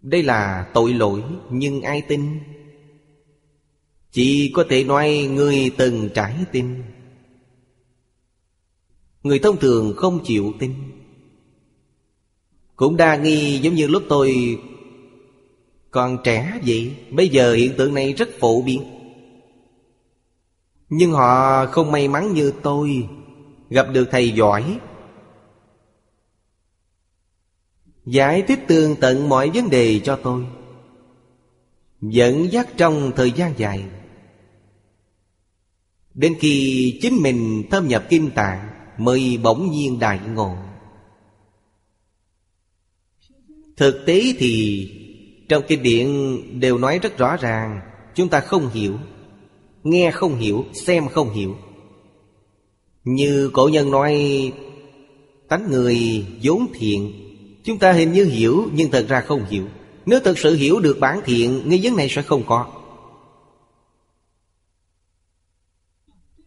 Đây là tội lỗi, nhưng ai tin? Chỉ có thể nói người từng trải tin Người thông thường không chịu tin. Cũng đa nghi giống như lúc tôi còn trẻ vậy, Bây giờ hiện tượng này rất phổ biến. Nhưng họ không may mắn như tôi Gặp được thầy giỏi Giải thích tường tận mọi vấn đề cho tôi. Dẫn dắt trong thời gian dài. Đến khi chính mình thâm nhập kim tạng Mới bỗng nhiên đại ngộ. Thực tế thì Trong kinh điển đều nói rất rõ ràng Chúng ta không hiểu Nghe không hiểu, xem không hiểu. Như cổ nhân nói Tánh người vốn thiện Chúng ta hình như hiểu, nhưng thật ra không hiểu. Nếu thật sự hiểu được bản thiện, Nghi vấn này sẽ không có.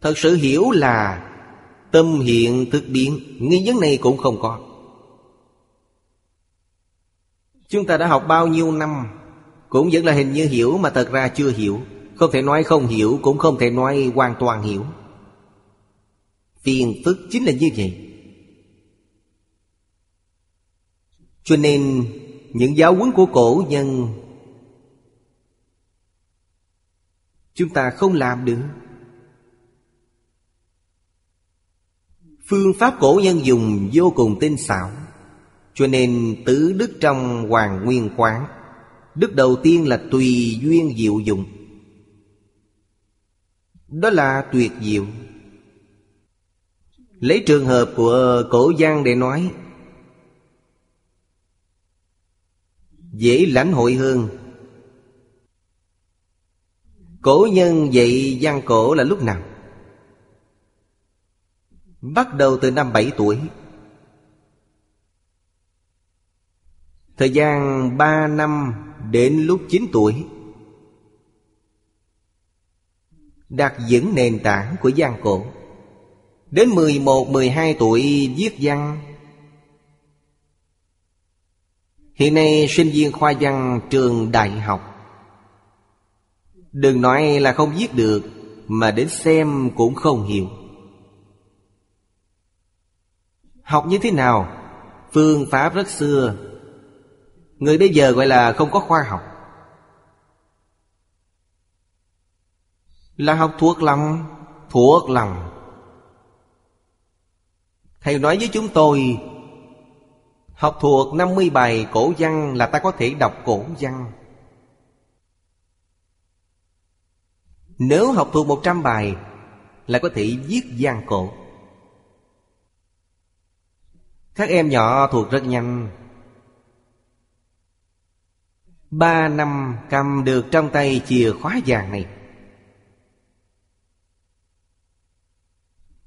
Thật sự hiểu là Tâm hiện thực biến, Nghi vấn này cũng không có. Chúng ta đã học bao nhiêu năm, Cũng vẫn là hình như hiểu mà thật ra chưa hiểu. Không thể nói không hiểu, Cũng không thể nói hoàn toàn hiểu. Phiền phức chính là như vậy. Cho nên, những giáo huấn của cổ nhân, Chúng ta không làm được. Phương pháp cổ nhân dùng vô cùng tinh xảo. Cho nên, tứ đức trong Hoàng Nguyên Quán, Đức đầu tiên là tùy duyên diệu dụng. Đó là tuyệt diệu. Lấy trường hợp của cổ giang để nói Dễ lãnh hội hơn. Cổ nhân dạy văn cổ là lúc nào? Bắt đầu từ năm 7 tuổi. Thời gian 3 năm đến lúc 9 tuổi. Đặt vững nền tảng của gian cổ. Đến 11, 12 tuổi viết văn. Hiện nay sinh viên khoa văn trường đại học. Đừng nói là không viết được, Mà đến xem cũng không hiểu. Học như thế nào? Phương pháp rất xưa. Người bây giờ gọi là không có khoa học. Là học thuộc lòng Thuộc lòng. Thầy nói với chúng tôi Học thuộc 50 bài cổ văn là ta có thể đọc cổ văn. Nếu học thuộc 100 bài Là có thể viết văn cổ. Các em nhỏ thuộc rất nhanh. Ba năm cầm được trong tay chìa khóa vàng này.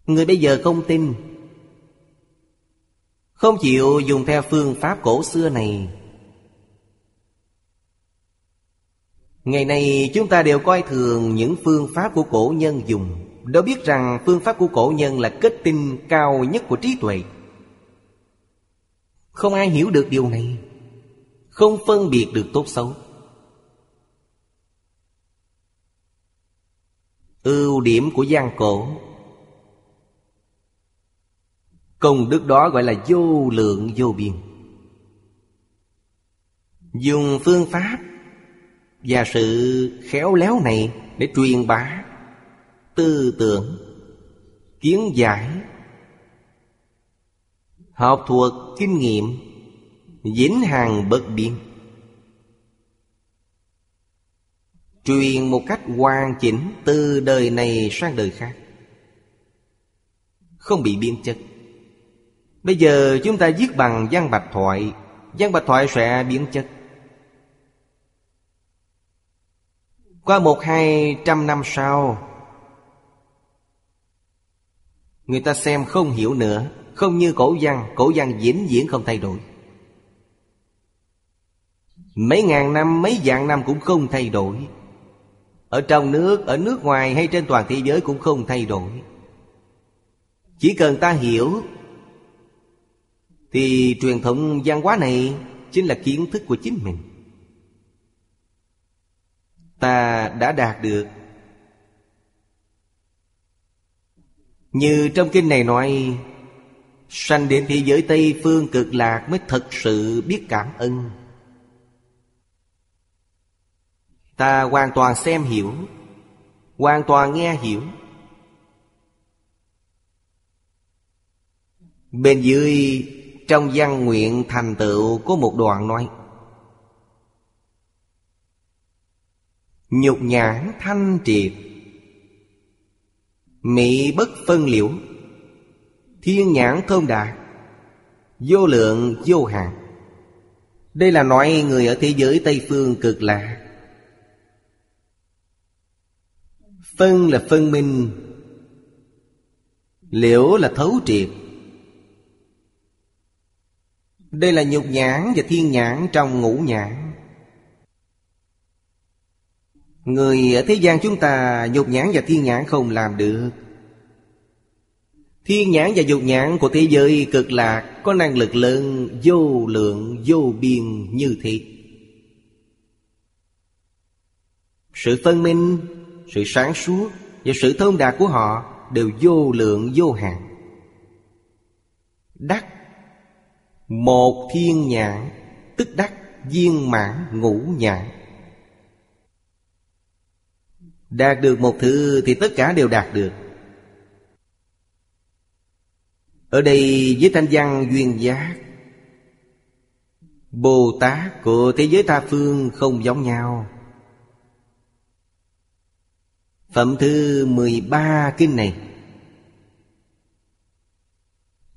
Người bây giờ không tin. Không chịu dùng theo phương pháp cổ xưa này. Ngày nay, chúng ta đều coi thường những phương pháp của cổ nhân dùng. Đâu biết rằng phương pháp của cổ nhân là kết tinh cao nhất của trí tuệ. Không ai hiểu được điều này. Không phân biệt được tốt xấu. Ưu điểm của gian cổ. Công đức đó gọi là vô lượng, vô biên. Dùng phương pháp Và sự khéo léo này Để truyền bá Tư tưởng, Kiến giải, Học thuộc kinh nghiệm dính hàng bất biên Truyền một cách hoàn chỉnh Từ đời này sang đời khác. Không bị biến chất. Bây giờ chúng ta viết bằng văn bạch thoại. Văn bạch thoại sẽ biến chất. Qua một hai trăm năm sau Người ta xem không hiểu nữa. Không như cổ văn Cổ văn diễn diễn không thay đổi. Mấy ngàn năm, mấy vạn năm cũng không thay đổi. Ở trong nước, ở nước ngoài hay trên toàn thế giới cũng không thay đổi. Chỉ cần ta hiểu thì truyền thống văn hóa này Chính là kiến thức của chính mình. Ta đã đạt được. Như trong kinh này nói, Sanh đến thế giới Tây phương cực lạc Mới thật sự biết cảm ơn. Ta hoàn toàn xem hiểu, Hoàn toàn nghe hiểu. Bên dưới trong văn nguyện thành tựu có một đoạn nói Nhục nhãn thanh triệt, Mỹ bất phân liễu, Thiên nhãn thông đạt Vô lượng vô hạn. Đây là nói người ở thế giới Tây Phương cực lạ. Phân là phân minh, Liễu là thấu triệt đây là nhục nhãn và thiên nhãn trong ngũ nhãn. Người ở thế gian chúng ta nhục nhãn và thiên nhãn không làm được. Thiên nhãn và dục nhãn của thế giới cực lạc Có năng lực lớn vô lượng vô biên như thế. Sự phân minh, sự sáng suốt Và sự thông đạt của họ Đều vô lượng vô hạn. Đắc một thiên nhãn, Tức đắc, viên mãn, ngũ nhãn. Đạt được một thứ thì tất cả đều đạt được. Ở đây với thanh văn duyên giác, Bồ Tát của thế giới tha phương không giống nhau. Phẩm thư 13 kinh này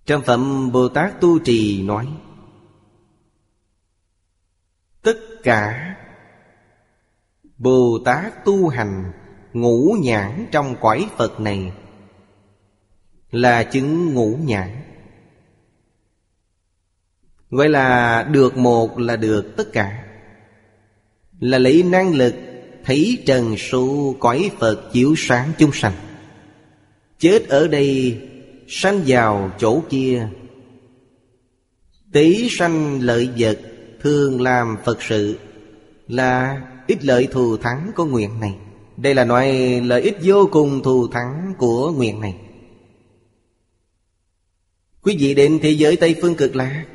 trong phẩm Bồ Tát Tu Trì nói, Tất cả Bồ Tát tu hành ngũ nhãn trong quải Phật này Là chứng ngũ nhãn. Vậy là được một là được tất cả. Là lấy năng lực thấy trần su cõi Phật chiếu sáng chung sanh. Chết ở đây Sanh vào chỗ kia. Tỷ sanh lợi vật Thường làm Phật sự Là ít lợi thù thắng của nguyện này. Đây là loại lợi ích vô cùng thù thắng của nguyện này. Quý vị đến thế giới Tây Phương cực lạc,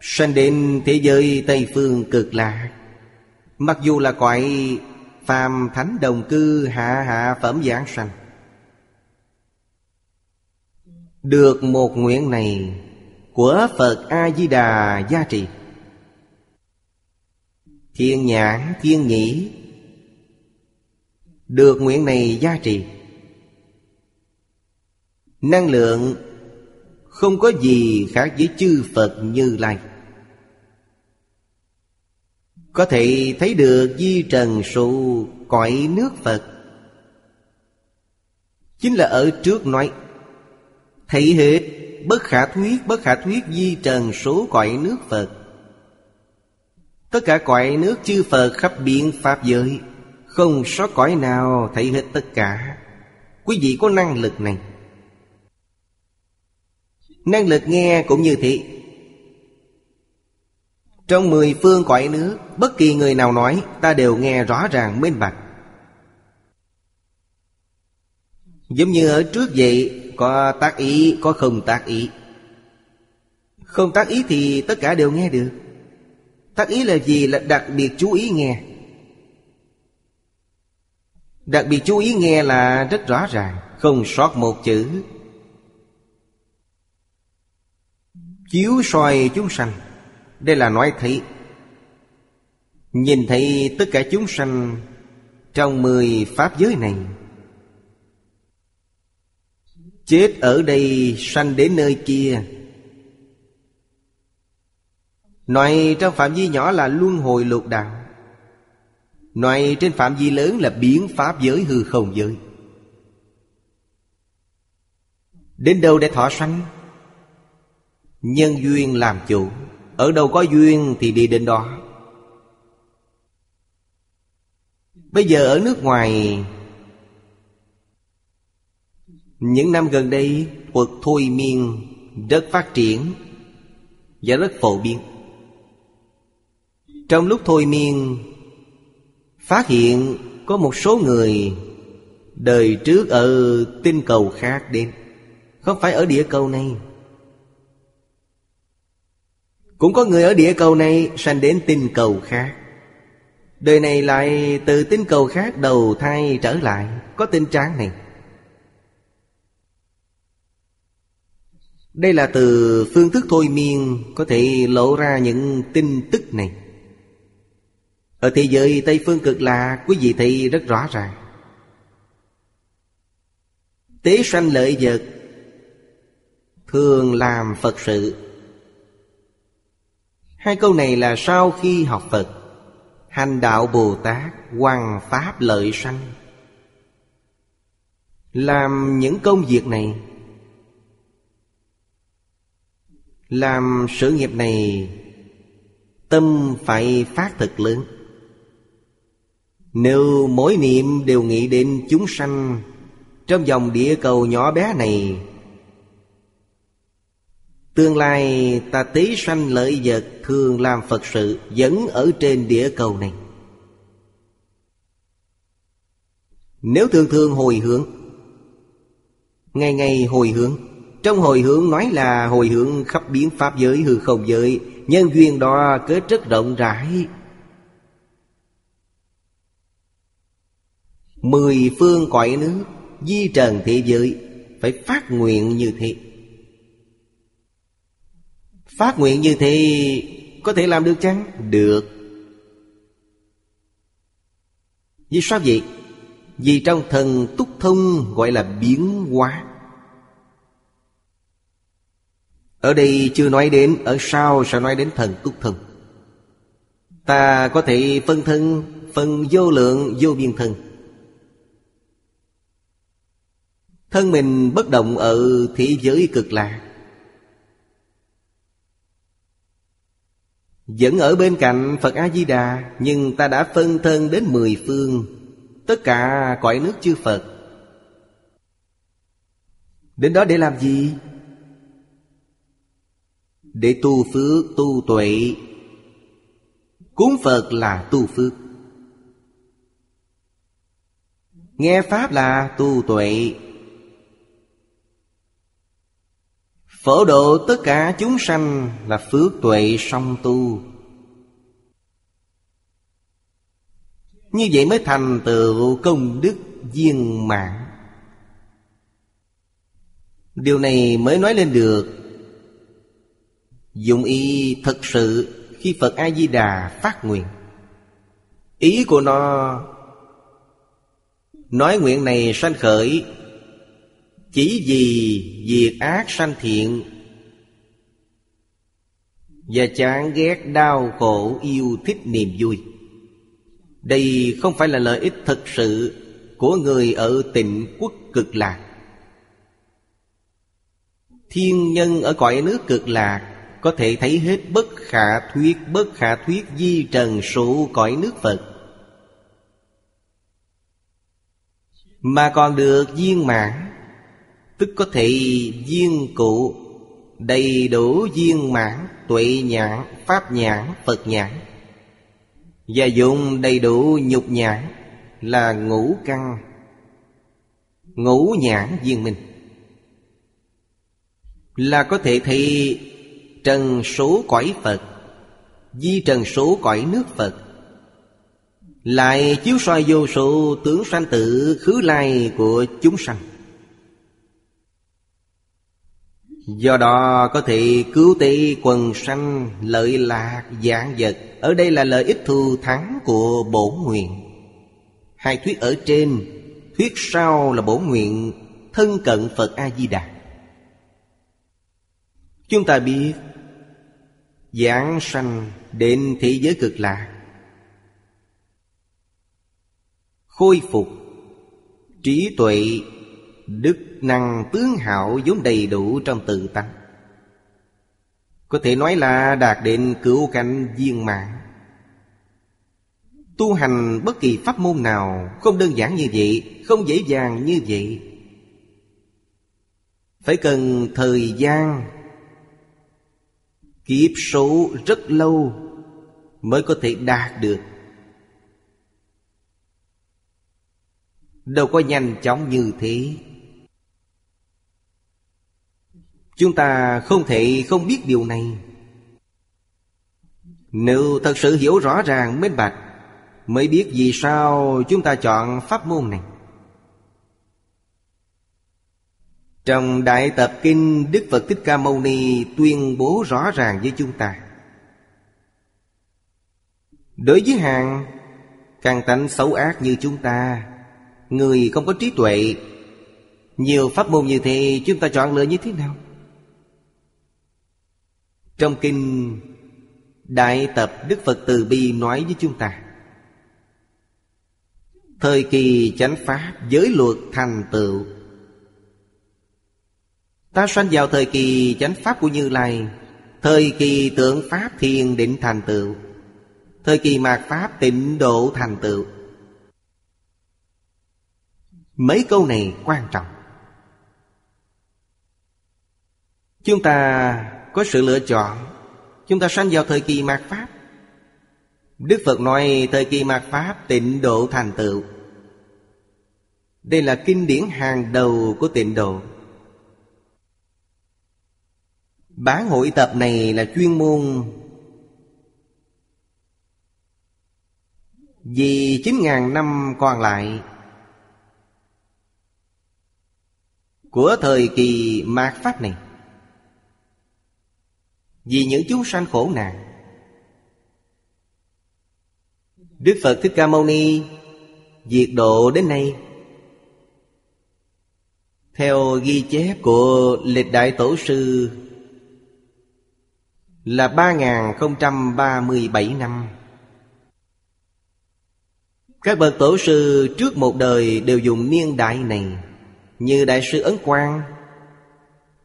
Sanh đến thế giới Tây Phương cực lạc, Mặc dù là cõi phàm thánh đồng cư hạ hạ phẩm giảng sanh. Được một nguyện này Của Phật A-di-đà gia trì. Thiên nhãn, thiên nhĩ. Được nguyện này gia trì. Năng lượng Không có gì khác với chư Phật như Lai. Có thể thấy được di trần số cõi nước Phật. Chính là ở trước nói, Thấy hết, bất khả thuyết, Bất khả thuyết di trần số cõi nước Phật. Tất cả cõi nước chư Phật khắp biện Pháp giới, Không sót cõi nào thấy hết tất cả. Quý vị có năng lực này? Năng lực nghe cũng như thế. Trong mười phương cõi nước Bất kỳ người nào nói, Ta đều nghe rõ ràng, minh bạch. Giống như ở trước vậy, Có tác ý, có không tác ý. Không tác ý thì tất cả đều nghe được. Tác ý là gì? Là đặc biệt chú ý nghe. Đặc biệt chú ý nghe là rất rõ ràng, Không sót một chữ. Chiếu soi chúng sanh. Đây là nói thấy. Nhìn thấy tất cả chúng sanh Trong mười pháp giới này. Chết ở đây, sanh đến nơi kia. Nói trong phạm vi nhỏ là luân hồi lục đạo. Nói trên phạm vi lớn là biến pháp giới, hư không giới. Đến đâu để thọ sanh? Nhân duyên làm chủ. Ở đâu có duyên thì đi đến đó. Bây giờ ở nước ngoài, Những năm gần đây Thuật thôi miên rất phát triển Và rất phổ biến. Trong lúc thôi miên, Phát hiện có một số người Đời trước ở tinh cầu khác đến. Không phải ở địa cầu này cũng có người ở địa cầu này sanh đến tinh cầu khác. Đời này lại từ tinh cầu khác đầu thai trở lại. Có tình trạng này. Đây là từ phương thức thôi miên Có thể lộ ra những tin tức này. Ở thế giới Tây Phương cực lạc, Quý vị thấy rất rõ ràng. Tế sanh lợi vật Thường làm Phật sự. Hai câu này là sau khi học Phật. Hành đạo Bồ Tát Hoàng Pháp lợi sanh. Làm những công việc này, Làm sự nghiệp này, Tâm phải phát thực lớn. Nếu mỗi niệm đều nghĩ đến chúng sanh, Trong dòng địa cầu nhỏ bé này Tương lai ta tí sanh lợi vật Thường làm Phật sự Vẫn ở trên địa cầu này. Nếu thường thường hồi hướng, Ngày ngày hồi hướng, Trong hồi hướng nói là hồi hướng khắp biến pháp giới, hư không giới, Nhân duyên đó kết rất rộng rãi. Mười phương cõi nước, Di trần thế giới, Phải phát nguyện như thế. Phát nguyện như thế Có thể làm được chăng? Được. Vì sao vậy? Vì trong thần túc thông gọi là biến hóa. Ở đây chưa nói đến, Ở sau sẽ nói đến thần túc thông. Ta có thể phân thân, Phân vô lượng, vô biên thân. Thân mình bất động ở thế giới cực lạc. Vẫn ở bên cạnh Phật A-di-đà Nhưng ta đã phân thân đến mười phương. Tất cả cõi nước chư Phật. Đến đó để làm gì? Để tu phước, tu tuệ. Cúng Phật là tu phước. Nghe Pháp là tu tuệ. Phổ độ tất cả chúng sanh là phước tuệ song tu. Như vậy mới thành tựu công đức viên mãn. Điều này mới nói lên được, Dụng ý thật sự khi Phật A-di-đà phát nguyện. Ý của nó, Nói nguyện này sanh khởi chỉ vì việc ác sanh thiện Và chán ghét đau khổ yêu thích niềm vui. Đây không phải là lợi ích thực sự Của người ở tịnh quốc cực lạc. Thiên nhân ở cõi nước cực lạc Có thể thấy hết bất khả thuyết, Bất khả thuyết di trần số cõi nước Phật. Mà còn được viên mãn Tức có thể viên cụ Đầy đủ viên mãn Tuệ nhãn, pháp nhãn, Phật nhãn. Và dùng đầy đủ nhục nhãn Là ngũ căn Ngũ nhãn viên minh. Là có thể thấy Trần số cõi Phật Di trần số cõi nước Phật. Lại chiếu soi vô số tướng sanh tử khứ lai của chúng sanh. Do đó có thể cứu tế quần sanh lợi lạc dạng vật. Ở đây là lợi ích thù thắng của bổn nguyện. Hai thuyết ở trên. Thuyết sau là bổn nguyện, thân cận Phật A-di-đà. Chúng ta biết, Giảng sanh đến thế giới cực lạc, khôi phục trí tuệ, đức năng tướng hảo vốn đầy đủ trong tự tánh. Có thể nói là đạt đến cửu cảnh viên mãn. Tu hành bất kỳ pháp môn nào không đơn giản như vậy, không dễ dàng như vậy. Phải cần thời gian, kiếp số rất lâu mới có thể đạt được. Đâu có nhanh chóng như thế. Chúng ta không thể không biết điều này. Nếu thật sự hiểu rõ ràng minh bạch, Mới biết vì sao chúng ta chọn pháp môn này. Trong Đại Tập Kinh, Đức Phật Thích Ca Mâu Ni tuyên bố rõ ràng với chúng ta. Đối với hàng, Càng tánh xấu ác như chúng ta, Người không có trí tuệ, Nhiều pháp môn như thế Chúng ta chọn lựa như thế nào? Trong kinh Đại tập, Đức Phật Từ Bi nói với chúng ta, Thời kỳ chánh pháp giới luật thành tựu. Ta sanh vào thời kỳ chánh pháp của Như Lai, Thời kỳ tượng pháp thiền định thành tựu, Thời kỳ mạt pháp tịnh độ thành tựu. Mấy câu này quan trọng. Chúng ta có sự lựa chọn, Chúng ta sanh vào thời kỳ mạt Pháp. Đức Phật nói thời kỳ mạt Pháp tịnh độ thành tựu. Đây là kinh điển hàng đầu của tịnh độ. Bản hội tập này là chuyên môn Vì 9.000 năm còn lại của thời kỳ mạt pháp này vì những chúng sanh khổ nạn đức phật thích ca mâu ni diệt độ đến nay, theo ghi chép của lịch đại tổ sư, là 3037 năm. Các bậc tổ sư trước một đời đều dùng niên đại này như Đại sư Ấn Quang,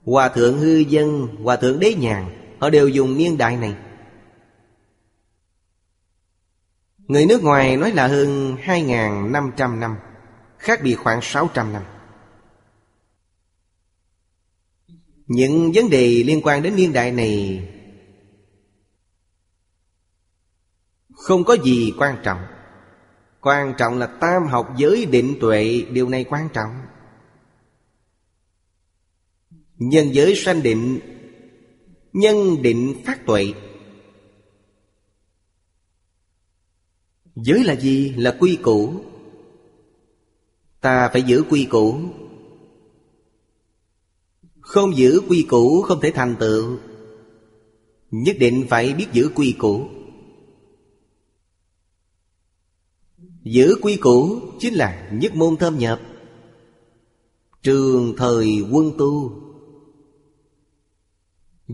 Hòa thượng Hư Dân, Hòa thượng Đế Nhàn Họ đều dùng niên đại này. Người nước ngoài nói là hơn 2.500 năm Khác biệt khoảng 600 năm. Những vấn đề liên quan đến niên đại này Không có gì quan trọng. Quan trọng là tam học giới định tuệ, Điều này quan trọng. Nhân giới sanh định Nhân định phát tuệ. Giới là gì? Là quy củ. Ta phải giữ quy củ. Không giữ quy củ không thể thành tựu. Nhất định phải biết giữ quy củ. Giữ quy củ chính là nhất môn thâm nhập. Trường thời quân tu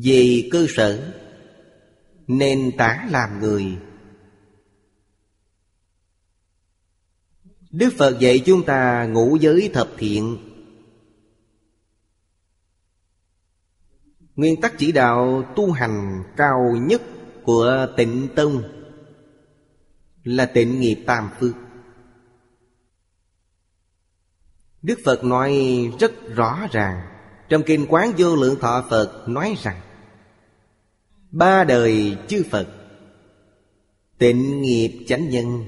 vì cơ sở Nền tảng làm người. Đức Phật dạy chúng ta ngũ giới thập thiện. Nguyên tắc chỉ đạo tu hành cao nhất của tịnh tông Là tịnh nghiệp tam phước Đức Phật nói rất rõ ràng. Trong Kinh Quán Vô Lượng Thọ, Phật nói rằng Ba đời chư Phật. Tịnh nghiệp chánh nhân.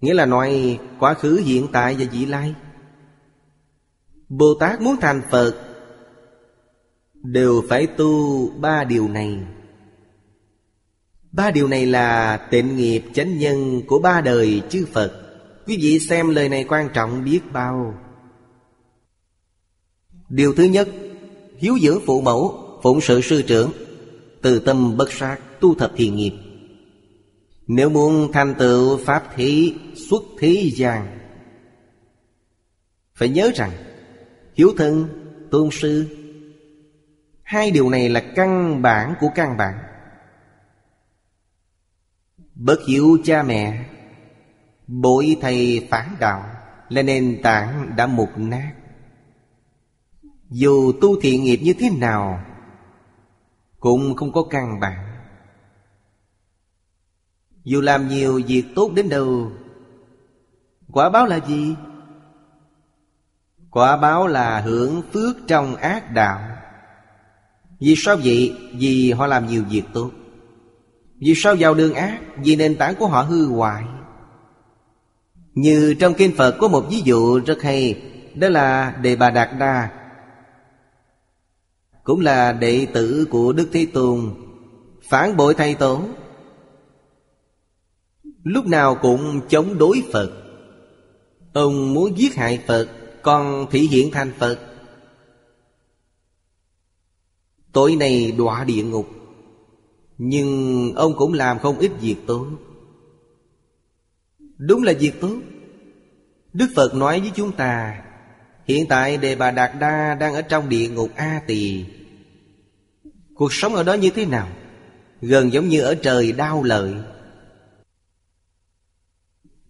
Nghĩa là nói quá khứ, hiện tại và vị lai. Bồ Tát muốn thành Phật, Đều phải tu ba điều này. Ba điều này là tịnh nghiệp chánh nhân của ba đời chư Phật. Quý vị xem lời này quan trọng biết bao. Điều thứ nhất, Hiếu dưỡng phụ mẫu, Phụng sự sư trưởng. Từ tâm bất sát Tu thập thiền nghiệp. Nếu muốn thành tựu Pháp thí xuất thế gian Phải nhớ rằng Hiếu thân, tôn sư Hai điều này là căn bản của căn bản. Bất hiếu cha mẹ Bội thầy phản đạo Là nền tảng đã mục nát. Dù tu thiện nghiệp như thế nào cũng không có căn bản dù làm nhiều việc tốt đến đâu, Quả báo là gì? Quả báo là hưởng phước trong ác đạo Vì sao vậy? Vì họ làm nhiều việc tốt Vì sao vào đường ác? Vì nền tảng của họ hư hoại Như trong kinh Phật có một ví dụ rất hay, Đó là Đề Bà Đạt Đa cũng là đệ tử của Đức Thế Tôn, Phản bội thầy tổ. Lúc nào cũng chống đối Phật. Ông muốn giết hại Phật, Còn thị hiện thành Phật. Tội này đọa địa ngục, Nhưng ông cũng làm không ít việc tốt. Đúng là việc tốt. Đức Phật nói với chúng ta Hiện tại Đề Bà Đạt Đa đang ở trong địa ngục A Tỳ. Cuộc sống ở đó như thế nào? Gần giống như ở trời đau lợi.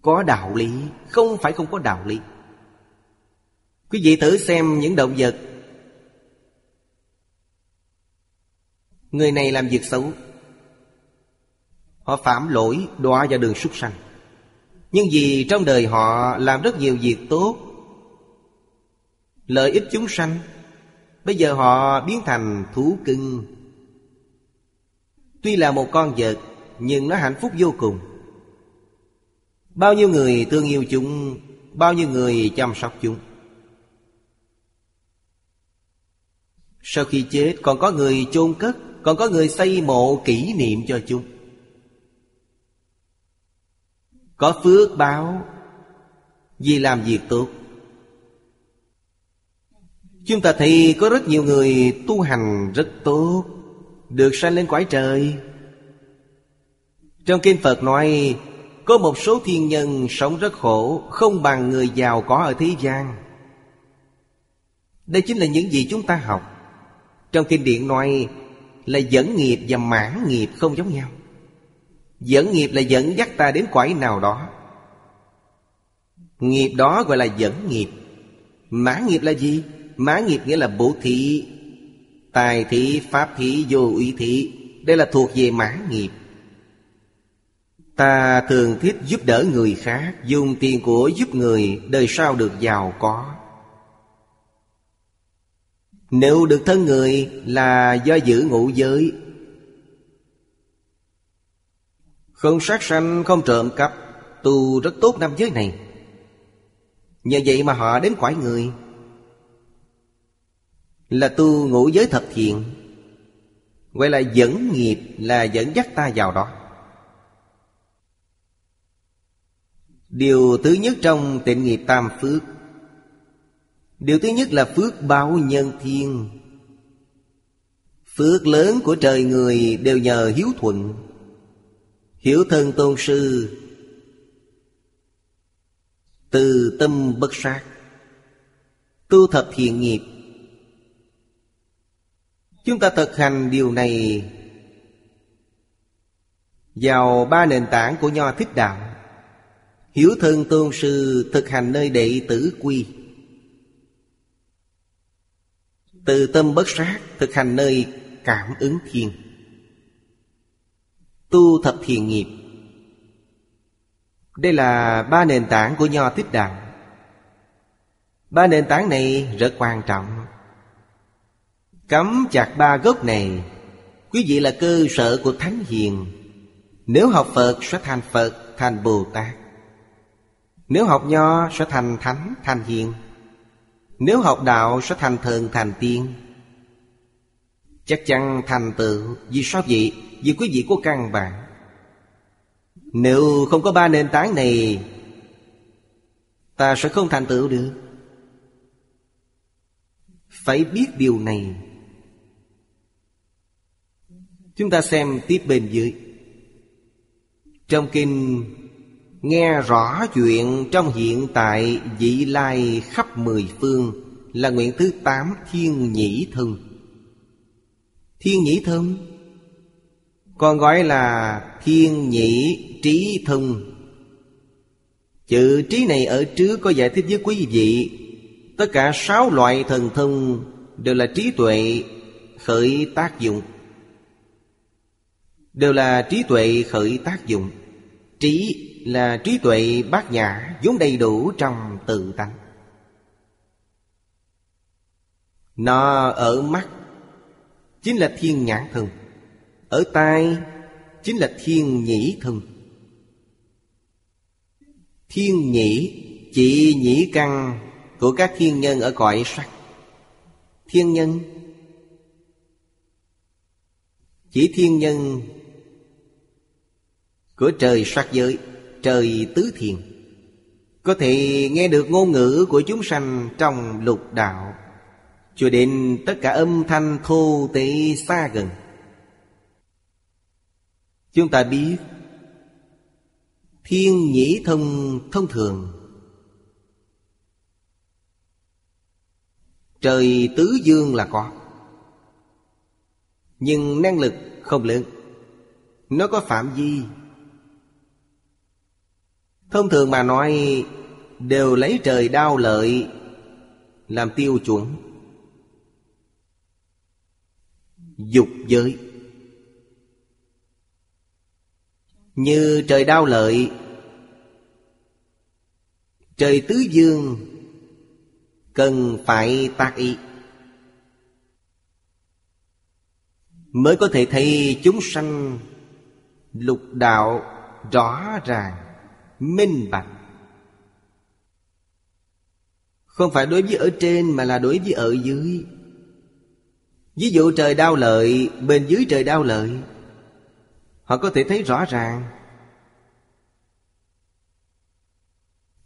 Có đạo lý, Không phải không có đạo lý. Quý vị thử xem những động vật. Người này làm việc xấu. Họ phạm lỗi, đọa vào đường súc sanh. Nhưng vì trong đời họ làm rất nhiều việc tốt Lợi ích chúng sanh. Bây giờ họ biến thành thú cưng. Tuy là một con vật, Nhưng nó hạnh phúc vô cùng. Bao nhiêu người thương yêu chúng, Bao nhiêu người chăm sóc chúng. Sau khi chết, còn có người chôn cất, Còn có người xây mộ kỷ niệm cho chúng. Có phước báo, Vì làm việc tốt. Chúng ta thấy có rất nhiều người tu hành rất tốt, Được sanh lên quái trời. Trong Kinh Phật nói, có một số thiên nhân sống rất khổ, Không bằng người giàu có ở thế gian. Đây chính là những gì chúng ta học. Trong kinh điển nói Là dẫn nghiệp và mãn nghiệp không giống nhau. Dẫn nghiệp là dẫn dắt ta đến quải nào đó. Nghiệp đó gọi là dẫn nghiệp. Mãn nghiệp là gì? Má nghiệp nghĩa là bố thị Tài thị, pháp thị, vô ủy thị Đây là thuộc về mã nghiệp. Ta thường thích giúp đỡ người khác Dùng tiền của giúp người Đời sau được giàu có. Nếu được thân người là do giữ ngũ giới. Không sát sanh, không trộm cắp Tu rất tốt năm giới này. Nhờ vậy mà họ đến quải người. Là tu ngũ giới thập thiện Gọi là dẫn nghiệp Là dẫn dắt ta vào đó. Điều thứ nhất trong tịnh nghiệp tam phước. Điều thứ nhất là phước báo nhân thiên. Phước lớn của trời người đều nhờ hiếu thuận. Hiểu thân tôn sư. Từ tâm bất sát. Tu thập thiện nghiệp. Chúng ta thực hành điều này Vào ba nền tảng của Nho Thích Đạo. Hiểu thân tôn sư thực hành nơi đệ tử quy. Từ tâm bất sát thực hành nơi cảm ứng thiên Tu thập thiền nghiệp. Đây là ba nền tảng của Nho Thích Đạo. Ba nền tảng này rất quan trọng. Cắm chặt ba gốc này Quý vị là cơ sở của Thánh Hiền. Nếu học Phật sẽ thành Phật, thành Bồ Tát Nếu học Nho sẽ thành Thánh, thành Hiền. Nếu học Đạo sẽ thành Thần, thành Tiên. Chắc chắn thành tựu Vì sao vậy? Vì quý vị có căn bản. Nếu không có ba nền tảng này Ta sẽ không thành tựu được. Phải biết điều này. Chúng ta xem tiếp bên dưới. Trong kinh, Nghe rõ chuyện trong hiện tại vị lai khắp mười phương Là nguyện thứ tám thiên nhĩ thân. Thiên nhĩ thân Còn gọi là thiên nhĩ trí thân. Chữ trí này ở trước có giải thích với quý vị, Tất cả sáu loại thần thông Đều là trí tuệ, khởi tác dụng. Đều là trí tuệ khởi tác dụng. Trí là trí tuệ bát nhã vốn đầy đủ trong tự tánh. Nó ở mắt, Chính là thiên nhãn thân. Ở tai, Chính là thiên nhĩ thân. Thiên nhĩ, Chỉ nhĩ căn Của các thiên nhân ở cõi sắc. Thiên nhân, Chỉ thiên nhân của trời sắc giới, Trời tứ thiền. Có thể nghe được ngôn ngữ của chúng sanh Trong lục đạo. Cho đến tất cả âm thanh thô tế xa gần. Chúng ta biết, Thiên nhĩ thông thông thường. Trời tứ dương là có. Nhưng năng lực không lớn. Nó có phạm vi Thông thường mà nói, Đều lấy trời đao lợi, Làm tiêu chuẩn. Dục giới. Như trời đau lợi, trời tứ dương cần phải tác ý. Mới có thể thấy chúng sanh lục đạo rõ ràng minh bạch. Không phải đối với ở trên mà là đối với ở dưới. Ví dụ trời đau lợi Bên dưới trời đau lợi Họ có thể thấy rõ ràng.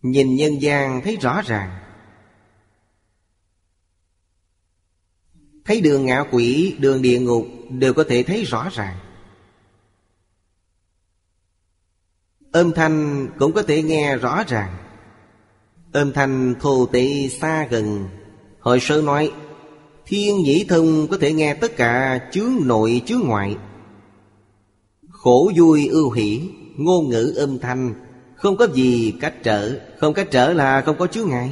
Nhìn nhân gian thấy rõ ràng. Thấy đường ngạ quỷ, đường địa ngục Đều có thể thấy rõ ràng. Âm thanh cũng có thể nghe rõ ràng. Âm thanh thô tệ xa gần. Hồi sơ nói, Thiên nhĩ thông có thể nghe tất cả chướng nội, chướng ngoại. Khổ vui ưu hỷ, Ngôn ngữ âm thanh Không có gì cách trở, Không cách trở là không có chướng ngại.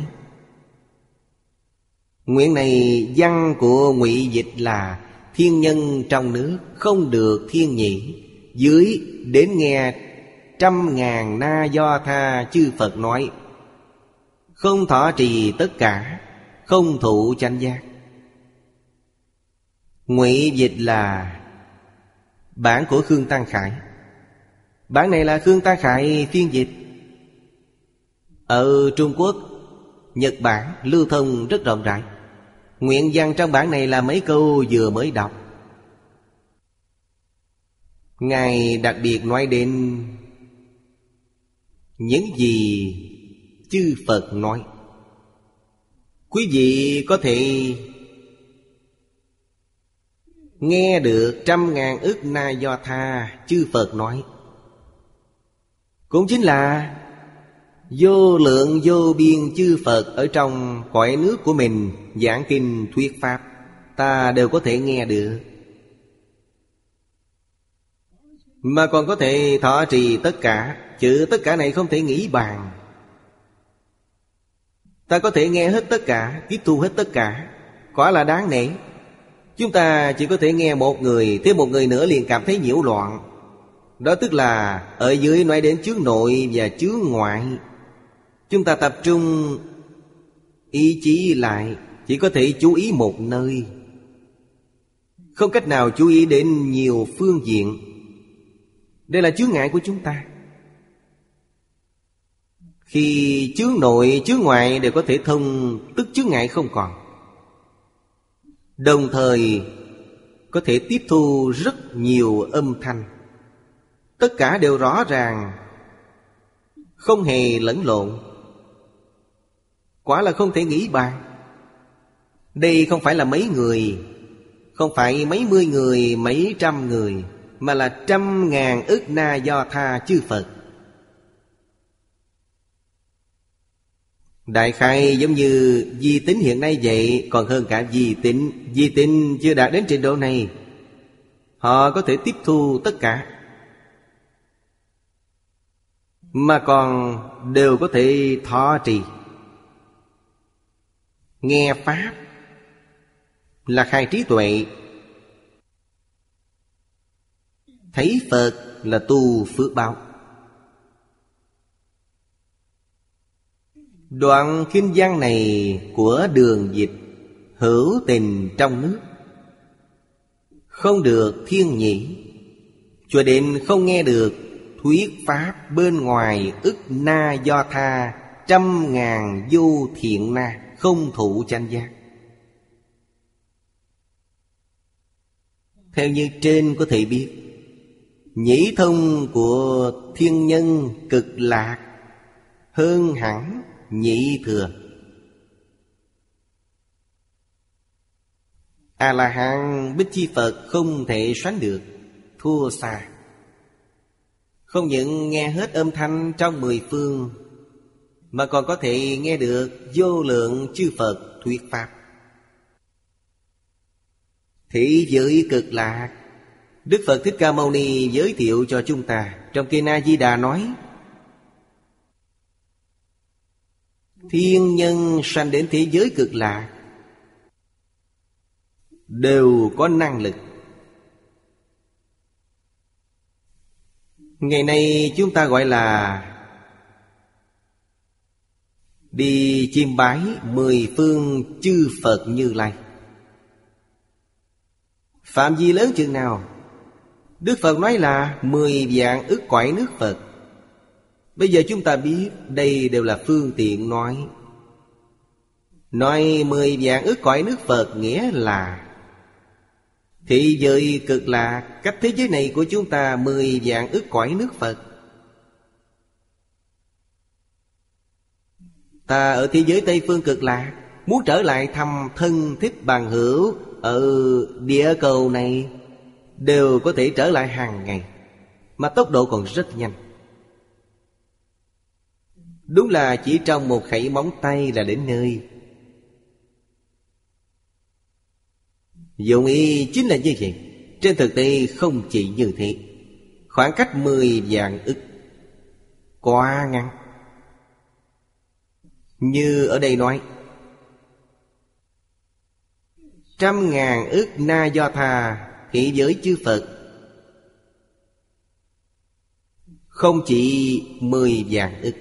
Nguyện này văn của ngụy Dịch là, Thiên nhân trong nước không được thiên nhị, Dưới đến nghe trăm ngàn na do tha, chư Phật nói. Không thọ trì tất cả, Không thụ chánh giác. Ngụy dịch là Bản của Khương Tăng Khải. Bản này là Khương Tăng Khải phiên dịch. Ở Trung Quốc, Nhật Bản lưu thông rất rộng rãi. Nguyện văn trong bản này là mấy câu vừa mới đọc. Ngài đặc biệt nói đến những gì chư Phật nói. Quý vị có thể Nghe được trăm ngàn ức na do tha Chư Phật nói. Cũng chính là Vô lượng vô biên chư Phật Ở trong cõi nước của mình, Giảng kinh, thuyết Pháp, Ta đều có thể nghe được. Mà còn có thể thọ trì tất cả. Chữ, tất cả này không thể nghĩ bàn. Ta có thể nghe hết tất cả, Tiếp thu hết tất cả. Quả là đáng nể. Chúng ta chỉ có thể nghe một người, Thêm một người nữa liền cảm thấy nhiễu loạn. Đó tức là, Ở dưới nói đến chướng nội và chướng ngoại. Chúng ta tập trung Ý chí lại, Chỉ có thể chú ý một nơi. Không cách nào chú ý đến nhiều phương diện. Đây là chướng ngại của chúng ta. Khi chướng nội chướng ngoại đều có thể thông Tức chướng ngại không còn. Đồng thời có thể tiếp thu rất nhiều âm thanh. Tất cả đều rõ ràng Không hề lẫn lộn. Quả là không thể nghĩ bàn. Đây không phải là mấy người Không phải mấy mươi người, mấy trăm người Mà là trăm ngàn ức na do tha chư Phật. Đại khai giống như di tính hiện nay vậy, Còn hơn cả di tính Di tính chưa đạt đến trình độ này, Họ có thể tiếp thu tất cả. Mà còn đều có thể thọ trì. Nghe Pháp Là khai trí tuệ. Thấy Phật là tu phước báo. Đoạn kinh văn này của đường dịch Hữu tình trong nước. Không được thiên nhĩ, Cho đến không nghe được Thuyết pháp bên ngoài ức na do tha, Trăm ngàn vô thiện na Không thụ tranh giác. Theo như trên có thể biết, Nhĩ thông của thiên nhân cực lạc Hơn hẳn nhị thừa. A la hán bích chi phật không thể sánh được, thua xa. Không những nghe hết âm thanh trong mười phương, mà còn có thể nghe được vô lượng chư phật thuyết pháp. Thị giới cực lạc, đức phật thích ca mâu ni giới thiệu cho chúng ta trong kinh a di đà nói Thiên nhân sanh đến thế giới cực lạ, Đều có năng lực. Ngày nay chúng ta gọi là Đi chiêm bái mười phương chư Phật Như Lai. Phạm vi lớn chừng nào? Đức Phật nói là Mười vạn ức quải nước Phật. Bây giờ chúng ta biết đây đều là phương tiện nói. Nói mười vạn ước cõi nước Phật nghĩa là Thị giới cực lạc, Cách thế giới này của chúng ta Mười vạn ước cõi nước Phật. Ta ở thế giới Tây Phương cực lạc, Muốn trở lại thăm thân thích bằng hữu Ở địa cầu này, Đều có thể trở lại hàng ngày, Mà tốc độ còn rất nhanh. Đúng là chỉ trong một khẩy móng tay là đến nơi. Dụng ý chính là như vậy, Trên thực tế không chỉ như thế. Khoảng cách mười vạn ức Quá ngắn. Như ở đây nói, Trăm ngàn ức na do tha Thị giới chư Phật. Không chỉ mười vạn ức.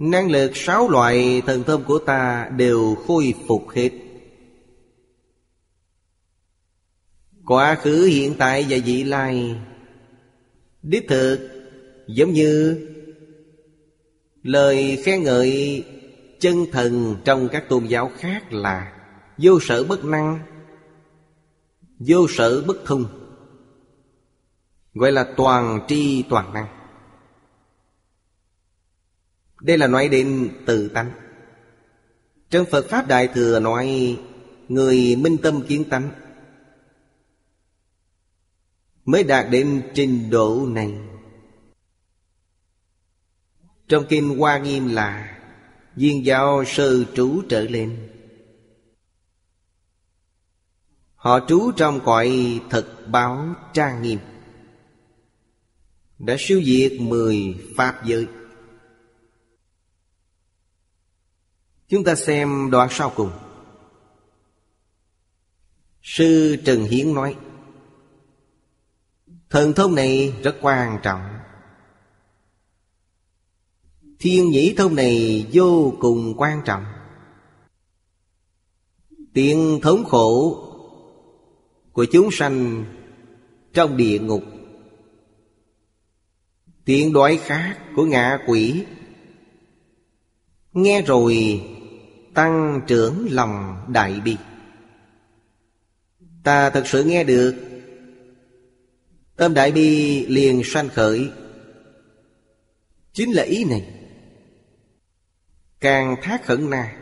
Năng lực sáu loại thần thông của ta đều khôi phục hết. Quá khứ, hiện tại và vị lai. Đích thực, giống như Lời khen ngợi chân thần trong các tôn giáo khác là Vô sở bất năng, Vô sở bất thông, Gọi là toàn tri toàn năng. Đây là nói đến tự tánh. Trong Phật Pháp Đại Thừa nói, Người minh tâm kiến tánh. Mới đạt đến trình độ này. Trong Kinh Hoa Nghiêm là Viên giáo sư trú trở lên. Họ trú trong cõi thật báo trang nghiêm. Đã siêu diệt mười Pháp giới. Chúng ta xem đoạn sau cùng. Sư Trần Hiến nói, Thần thông này rất quan trọng. Thiên nhĩ thông này vô cùng quan trọng. Tiện thống khổ của chúng sanh trong địa ngục. Tiện đói khác của ngạ quỷ. Nghe rồi tăng trưởng lòng đại bi. Ta thật sự nghe được. Tâm đại bi liền sanh khởi. Chính là ý này. Càng thác khẩn na.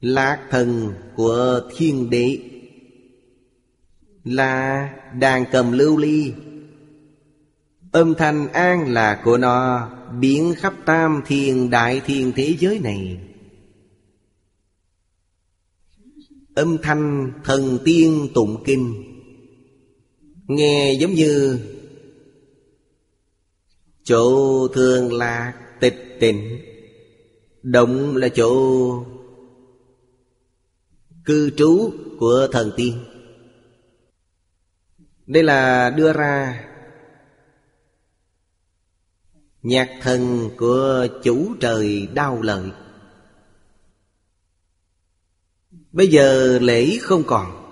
Lạc thần của thiên đế. Là đàn cầm lưu ly. Âm thanh an là của nó, Biến khắp tam thiên, đại thiên thế giới này. Âm thanh thần tiên tụng kinh. Nghe giống như Chỗ thường lạc tịch tịnh, Động là chỗ Cư trú của thần tiên. Đây là đưa ra Nhạc thần của chủ trời đau lợi Bây giờ lễ không còn.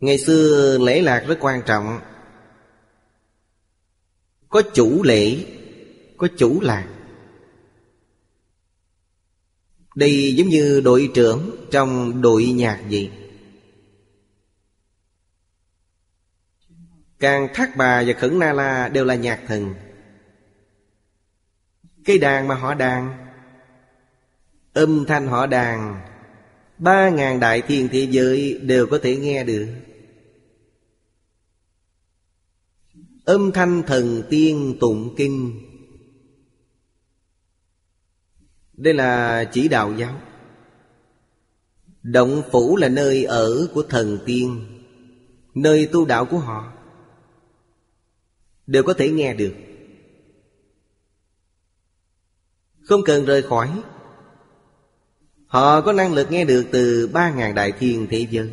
Ngày xưa lễ lạc rất quan trọng. Có chủ lễ, Có chủ lạc. Đây giống như đội trưởng trong đội nhạc vậy. Càng Thác Bà và Khẩn Na La đều là nhạc thần. Cây đàn mà họ đàn, Âm thanh họ đàn, Ba ngàn đại thiên thế giới đều có thể nghe được. Âm thanh thần tiên tụng kinh. Đây là chỉ đạo giáo. Động phủ là nơi ở của thần tiên, Nơi tu đạo của họ. Đều có thể nghe được. Không cần rời khỏi. Họ có năng lực nghe được từ ba ngàn đại thiên thế giới.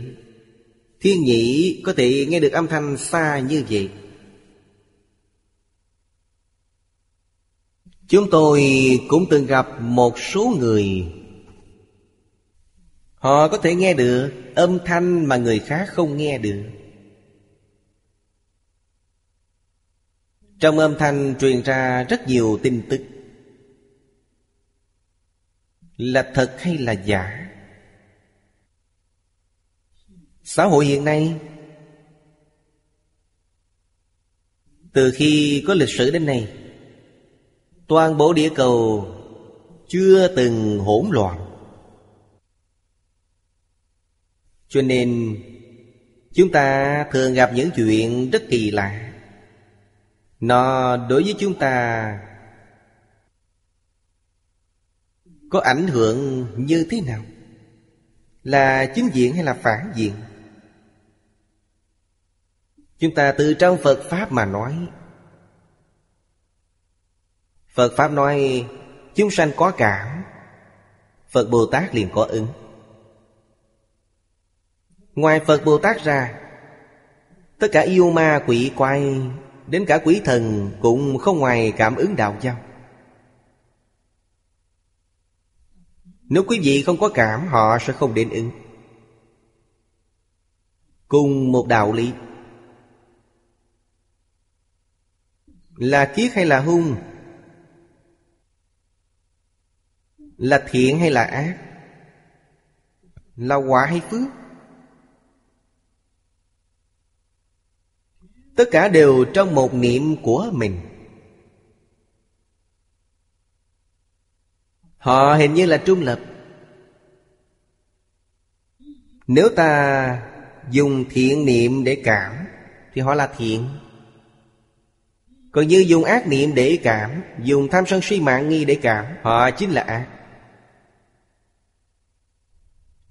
Thiên nhị có thể nghe được âm thanh xa như vậy. Chúng tôi cũng từng gặp một số người. Họ có thể nghe được âm thanh mà người khác không nghe được. Trong âm thanh truyền ra rất nhiều tin tức. Là thật hay là giả? Xã hội hiện nay, Từ khi có lịch sử đến nay, Toàn bộ địa cầu chưa từng hỗn loạn. Cho nên, Chúng ta thường gặp những chuyện rất kỳ lạ. Nó đối với chúng ta Có ảnh hưởng như thế nào? Là chính diện hay là phản diện? Chúng ta từ trong Phật Pháp mà nói, Phật Pháp nói, Chúng sanh có cảm, Phật Bồ Tát liền có ứng Ngoài Phật Bồ Tát ra, Tất cả yêu ma quỷ quay Đến cả quỷ thần Cũng không ngoài cảm ứng đạo giao. Nếu quý vị không có cảm, Họ sẽ không đến ứng. Cùng một đạo lý. Là kiết hay là hung? Là thiện hay là ác? Là quả hay phước? Tất cả đều trong một niệm của mình. Họ hình như là trung lập. Nếu ta dùng thiện niệm để cảm, Thì họ là thiện. Còn như dùng ác niệm để cảm, Dùng tham sân si mạng nghi để cảm, Họ chính là ác.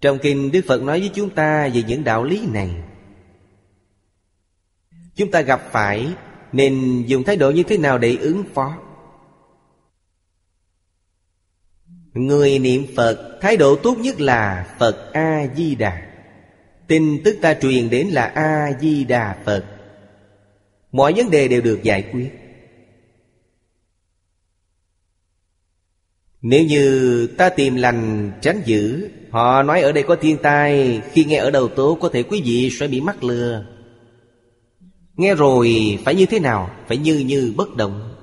Trong kinh Đức Phật nói với chúng ta về những đạo lý này. Chúng ta gặp phải, Nên dùng thái độ như thế nào để ứng phó? Người niệm Phật, Thái độ tốt nhất là Phật A-di-đà. Tin tức ta truyền đến là A-di-đà Phật. Mọi vấn đề đều được giải quyết. Nếu như ta tìm lành tránh dữ, Họ nói ở đây có thiên tai, Khi nghe ở đầu tố có thể quý vị sẽ bị mắc lừa. Nghe rồi, phải như thế nào? Phải như như bất động.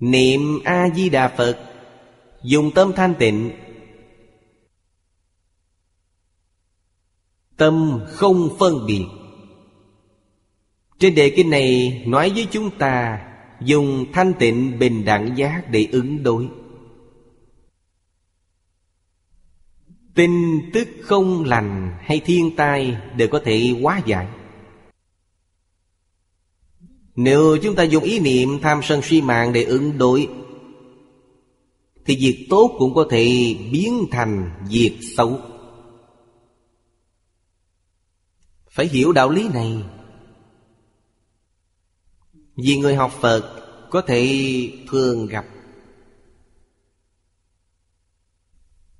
Niệm A-di-đà Phật, Dùng tâm thanh tịnh. Tâm không phân biệt. Trên đề kinh này nói với chúng ta, Dùng thanh tịnh bình đẳng giác để ứng đối. Tin tức không lành hay thiên tai đều có thể hóa giải. Nếu chúng ta dùng ý niệm tham sân si mạng để ứng đối, Thì việc tốt cũng có thể biến thành việc xấu. Phải hiểu đạo lý này. Vì người học Phật có thể thường gặp.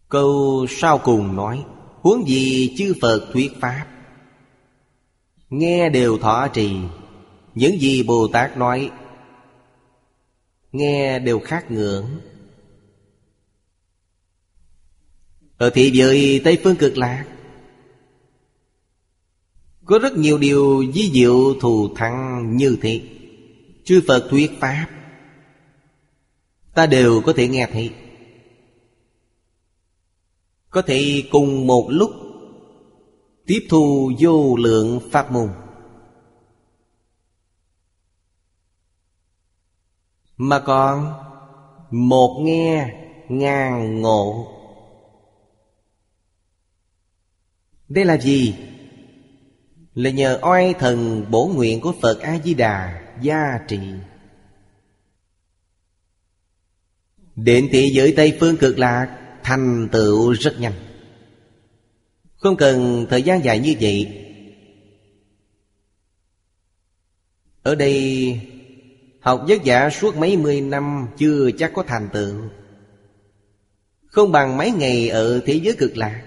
Câu sau cùng nói, Huống gì chư Phật thuyết Pháp, Nghe đều thọ trì. Những gì Bồ Tát nói, Nghe đều khác ngưỡng. Ở thị giới Tây Phương Cực Lạc, Có rất nhiều điều di diệu thù thắng như thế. Chư Phật thuyết Pháp, Ta đều có thể nghe thấy. Có thể cùng một lúc Tiếp thu vô lượng Pháp môn. Mà còn Một nghe, ngàn ngộ. Đây là gì? Là nhờ oai thần bổ nguyện của Phật A-di-đà gia trị Đến thế giới Tây Phương cực lạc, Thành tựu rất nhanh. Không cần thời gian dài như vậy. Ở đây Học vất vả suốt mấy mươi năm Chưa chắc có thành tựu. Không bằng mấy ngày ở thế giới cực lạc.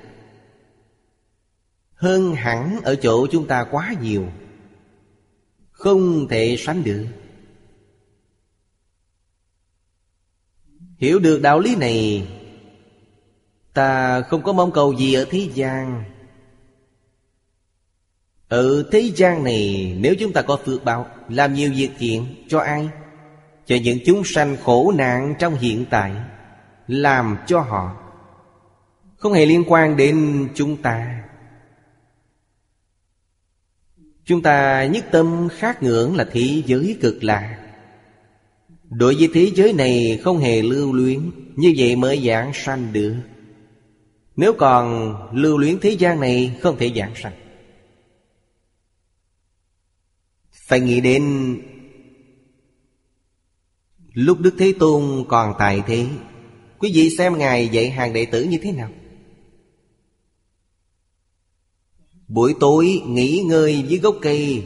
Hơn hẳn ở chỗ chúng ta quá nhiều. Không thể sánh được. Hiểu được đạo lý này, Ta không có mong cầu gì ở thế gian. Ở thế gian này, Nếu chúng ta có phước báo, Làm nhiều việc thiện cho ai? Cho những chúng sanh khổ nạn trong hiện tại, Làm cho họ. Không hề liên quan đến chúng ta. Chúng ta nhất tâm khác ngưỡng là thế giới cực lạc Đối với thế giới này không hề lưu luyến, Như vậy mới giảng sanh được. Nếu còn lưu luyến thế gian này, không thể giảng sanh. Phải nghĩ đến Lúc Đức Thế Tôn còn tại thế, Quý vị xem Ngài dạy hàng đệ tử như thế nào. Buổi tối nghỉ ngơi dưới gốc cây.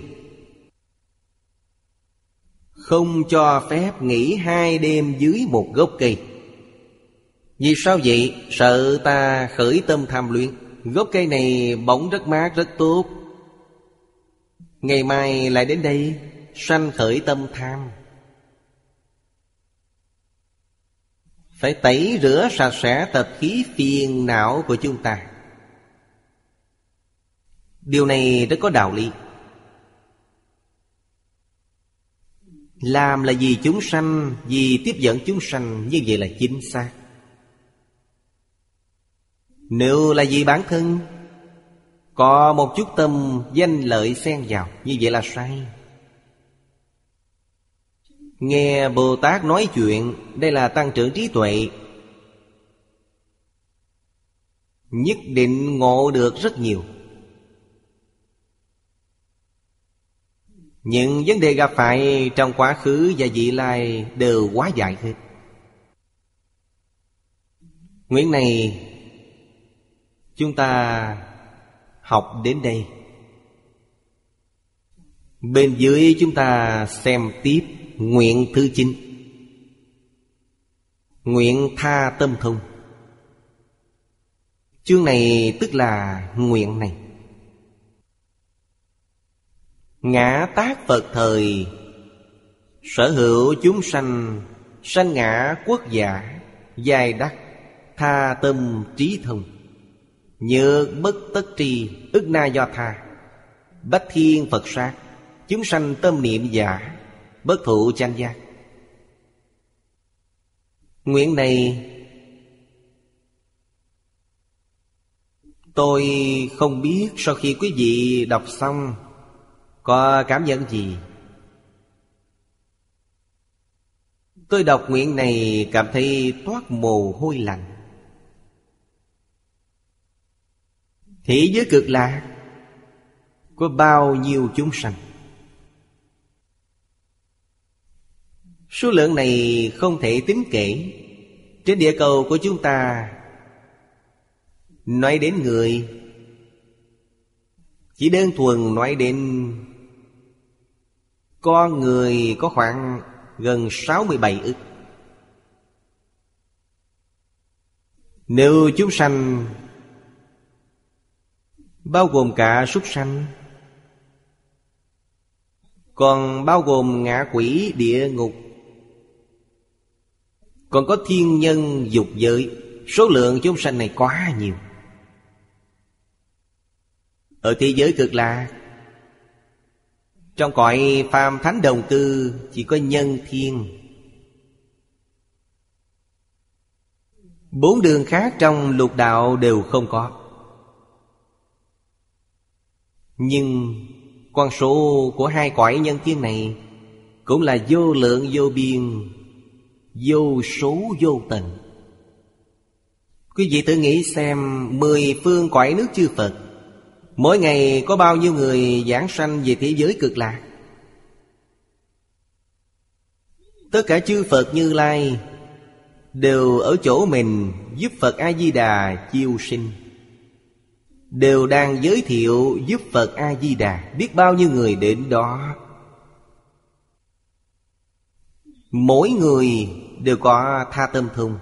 Không cho phép nghỉ hai đêm dưới một gốc cây. Vì sao vậy? Sợ ta khởi tâm tham luyện. Gốc cây này bóng rất mát, rất tốt. Ngày mai lại đến đây, Sanh khởi tâm tham. Phải tẩy rửa sạch sẽ tập khí phiền não của chúng ta. Điều này rất có đạo lý. Làm là vì chúng sanh, Vì tiếp dẫn chúng sanh, Như vậy là chính xác. Nếu là vì bản thân có một chút tâm danh lợi xen vào, Như vậy là sai. Nghe Bồ Tát nói chuyện, Đây là tăng trưởng trí tuệ. Nhất định ngộ được rất nhiều. Những vấn đề gặp phải trong quá khứ và vị lai đều quá dài hết. Nguyện này, Chúng ta học đến đây. Bên dưới chúng ta xem tiếp nguyện thứ chín. Nguyện tha tâm thông. Chương này tức là nguyện này. Ngã tác Phật thời, Sở hữu chúng sanh Sanh ngã quốc giả, Dài đắc, Tha tâm trí thông. Nhớ bất tất tri, ức na do tha. Bách thiên Phật sát, Chúng sanh tâm niệm giả, Bất thụ chanh giác Nguyện này, Tôi không biết sau khi quý vị đọc xong, Có cảm nhận gì? Tôi đọc nguyện này cảm thấy toát mồ hôi lạnh. Thế giới cực lạc Có bao nhiêu chúng sanh? Số lượng này không thể tính kể. Trên địa cầu của chúng ta, Nói đến người, Chỉ đơn thuần nói đến Con người có khoảng gần 67 ức. Nếu chúng sanh Bao gồm cả súc sanh. Còn bao gồm ngạ quỷ, địa ngục. Còn có thiên nhân, dục giới. Số lượng chúng sanh này quá nhiều. Ở thế giới cực lạc Trong cõi phàm thánh đồng cư Chỉ có nhân thiên. Bốn đường khác trong lục đạo đều không có. Nhưng con số của hai cõi nhân thiên này Cũng là vô lượng, vô biên, Vô số, vô tận. Quý vị tự nghĩ xem, Mười phương cõi nước chư Phật, Mỗi ngày có bao nhiêu người giảng sanh về thế giới cực lạc? Tất cả chư Phật Như Lai Đều ở chỗ mình giúp Phật A-di-đà chiêu sinh. Đều đang giới thiệu giúp Phật A-di-đà. Biết bao nhiêu người đến đó? Mỗi người đều có tha tâm thông.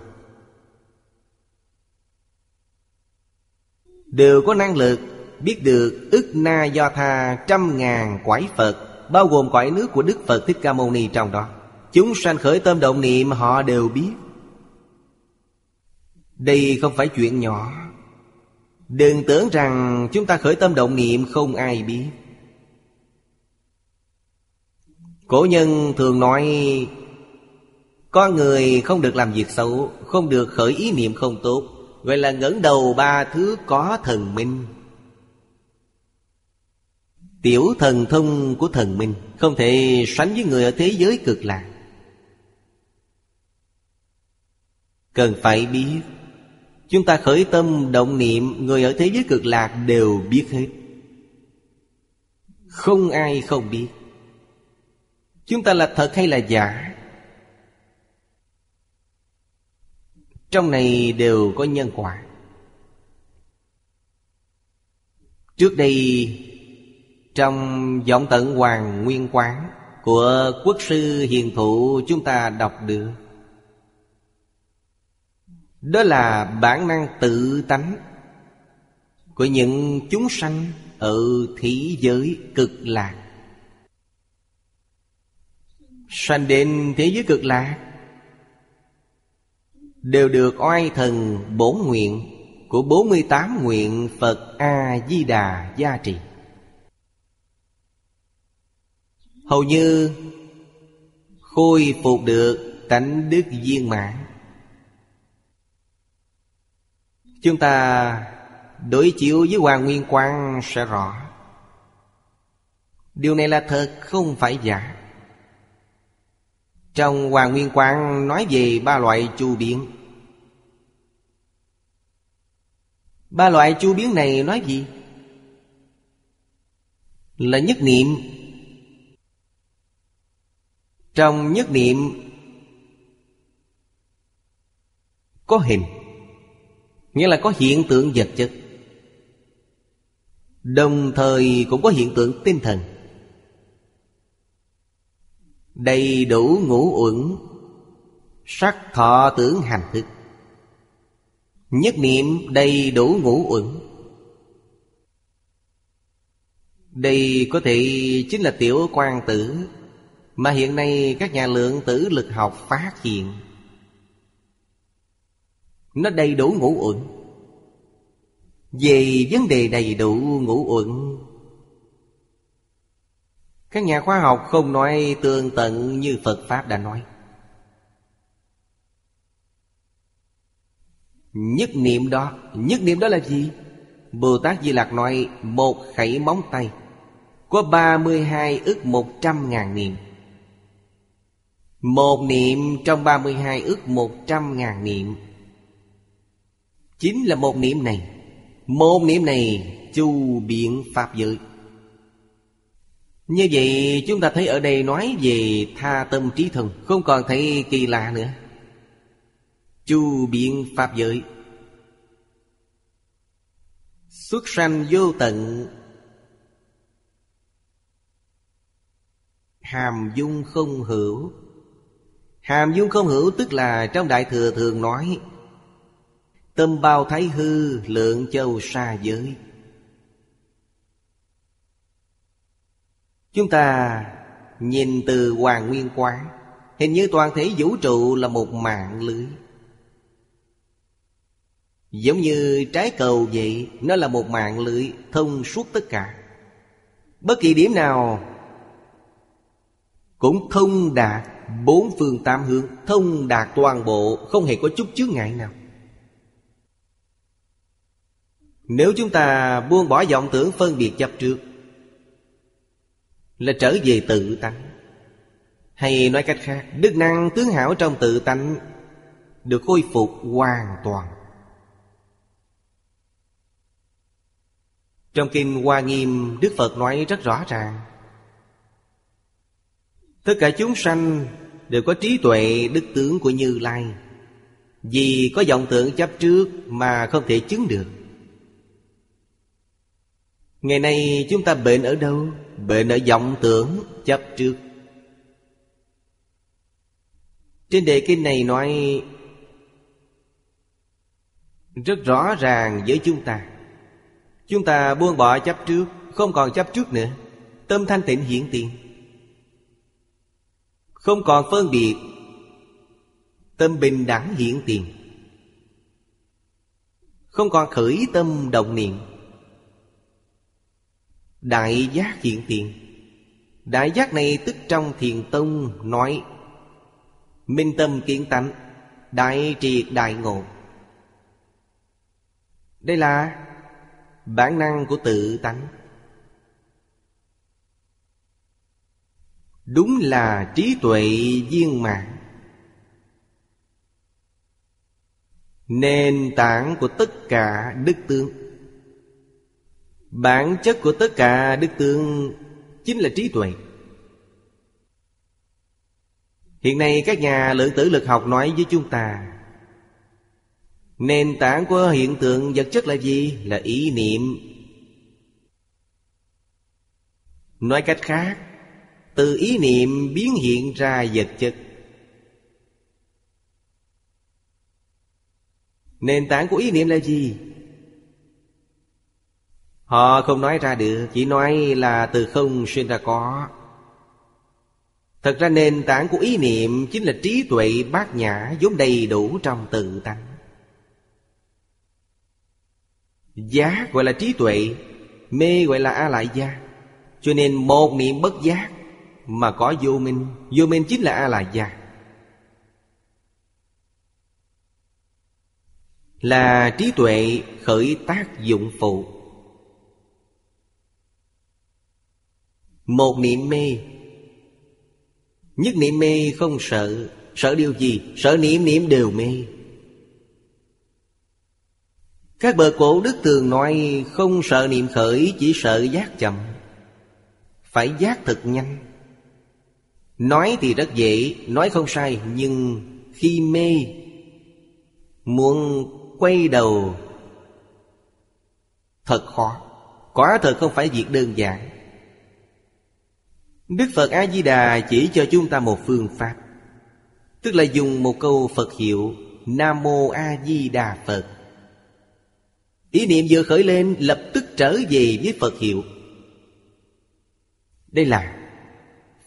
Đều có năng lực biết được ức na do tha trăm ngàn quái Phật, Bao gồm quái nước của Đức Phật Thích Ca Mâu Ni trong đó. Chúng sanh khởi tâm động niệm, họ đều biết. Đây không phải chuyện nhỏ. Đừng tưởng rằng chúng ta khởi tâm động niệm không ai biết. Cổ nhân thường nói, Có người không được làm việc xấu, Không được khởi ý niệm không tốt Gọi là ngẩng đầu ba thứ có thần minh. Tiểu thần thông của thần minh Không thể sánh với người ở thế giới cực lạc. Cần phải biết Chúng ta khởi tâm động niệm, Người ở thế giới cực lạc đều biết hết. Không ai không biết. Chúng ta là thật hay là giả? Trong này đều có nhân quả. Trước đây, trong giọng tận Hoàng Nguyên Quán Của quốc sư hiền thụ chúng ta đọc được đó là bản năng tự tánh của những chúng sanh ở thế giới cực lạc sanh đến thế giới cực lạc, đều được oai thần bổn nguyện của 48 nguyện Phật A Di Đà gia trì. Hầu như khôi phục được tánh đức viên mãn. Chúng ta đối chiếu với Hoàng Nguyên Quang sẽ rõ. Điều này là thật, không phải giả. Trong Hoàng Nguyên Quang nói về ba loại chu biến. Ba loại chu biến này nói gì? Là nhất niệm. Trong nhất niệm, Có hình. Nghĩa là có hiện tượng vật chất. Đồng thời cũng có hiện tượng tinh thần. Đầy đủ ngũ uẩn, Sắc thọ tưởng hành thức. Nhất niệm đầy đủ ngũ uẩn. Đây có thể chính là tiểu quan tử Mà hiện nay các nhà lượng tử lực học phát hiện. Nó đầy đủ ngũ uẩn. Về vấn đề đầy đủ ngũ uẩn, Các nhà khoa học không nói tương tận như Phật Pháp đã nói. Nhất niệm đó, Nhất niệm đó là gì? Bồ Tát Di Lạc nói, Một khẩy móng tay, Có 32 ức một trăm ngàn niệm. Một niệm trong 32 ức một trăm ngàn niệm Chính là một niệm này. Một niệm này chu biện Pháp giới. Như vậy, chúng ta thấy ở đây nói về tha tâm trí thần, Không còn thấy kỳ lạ nữa. Chu biện pháp giới. Xuất sanh vô tận. Hàm dung không hữu. Hàm dung không hữu tức là trong đại thừa thường nói tâm bao thái hư, lượng châu xa giới. Chúng ta nhìn từ hoàng nguyên quán hình như toàn thể vũ trụ là một mạng lưới. Giống như trái cầu vậy, Nó là một mạng lưới thông suốt tất cả. Bất kỳ điểm nào Cũng thông đạt bốn phương tám hướng Thông đạt toàn bộ, Không hề có chút chướng ngại nào. Nếu chúng ta buông bỏ vọng tưởng phân biệt chấp trước, Là trở về tự tánh. Hay nói cách khác, Đức năng tướng hảo trong tự tánh Được khôi phục hoàn toàn. Trong Kinh Hoa Nghiêm, Đức Phật nói rất rõ ràng, Tất cả chúng sanh đều có trí tuệ đức tướng của Như Lai. Vì có vọng tưởng chấp trước mà không thể chứng được Ngày nay chúng ta bệnh ở đâu? Bệnh ở vọng tưởng, chấp trước. Trên đề kinh này nói, Rất rõ ràng với chúng ta. Chúng ta buông bỏ chấp trước, Không còn chấp trước nữa. Tâm thanh tịnh hiện tiền. Không còn phân biệt. Tâm bình đẳng hiện tiền. Không còn khởi tâm động niệm. Đại giác hiện tiền Đại giác này tức trong thiền tông nói, Minh tâm kiến tánh, Đại triệt đại ngộ. Đây là bản năng của tự tánh. Đúng là trí tuệ viên mãn. Nền tảng của tất cả đức tướng bản chất của tất cả đức tướng chính là trí tuệ hiện nay các nhà lượng tử lực học nói với chúng ta, Nền tảng của hiện tượng vật chất là gì? Là ý niệm Nói cách khác, Từ ý niệm biến hiện ra vật chất Nền tảng của ý niệm là gì? Họ không nói ra được, Chỉ nói là từ không sinh ra có. Thật ra nền tảng của ý niệm Chính là trí tuệ bát nhã vốn đầy đủ trong tự tánh. Giác gọi là trí tuệ, Mê gọi là A lại gia. Cho nên một niệm bất giác Mà có vô minh Vô minh chính là a lại gia. Là trí tuệ khởi tác dụng phụ. Một niệm mê. Nhất niệm mê không sợ. Sợ điều gì? Sợ niệm niệm đều mê. Các bậc cổ đức thường nói, Không sợ niệm khởi, Chỉ sợ giác chậm. Phải giác thật nhanh. Nói thì rất dễ, Nói không sai, Nhưng khi mê, Muốn quay đầu, Thật khó. Quả thật không phải việc đơn giản. Đức Phật A-di-đà chỉ cho chúng ta một phương pháp, Tức là dùng một câu Phật hiệu Nam Mô A Di Đà Phật. Ý niệm vừa khởi lên, Lập tức trở về với Phật hiệu. Đây là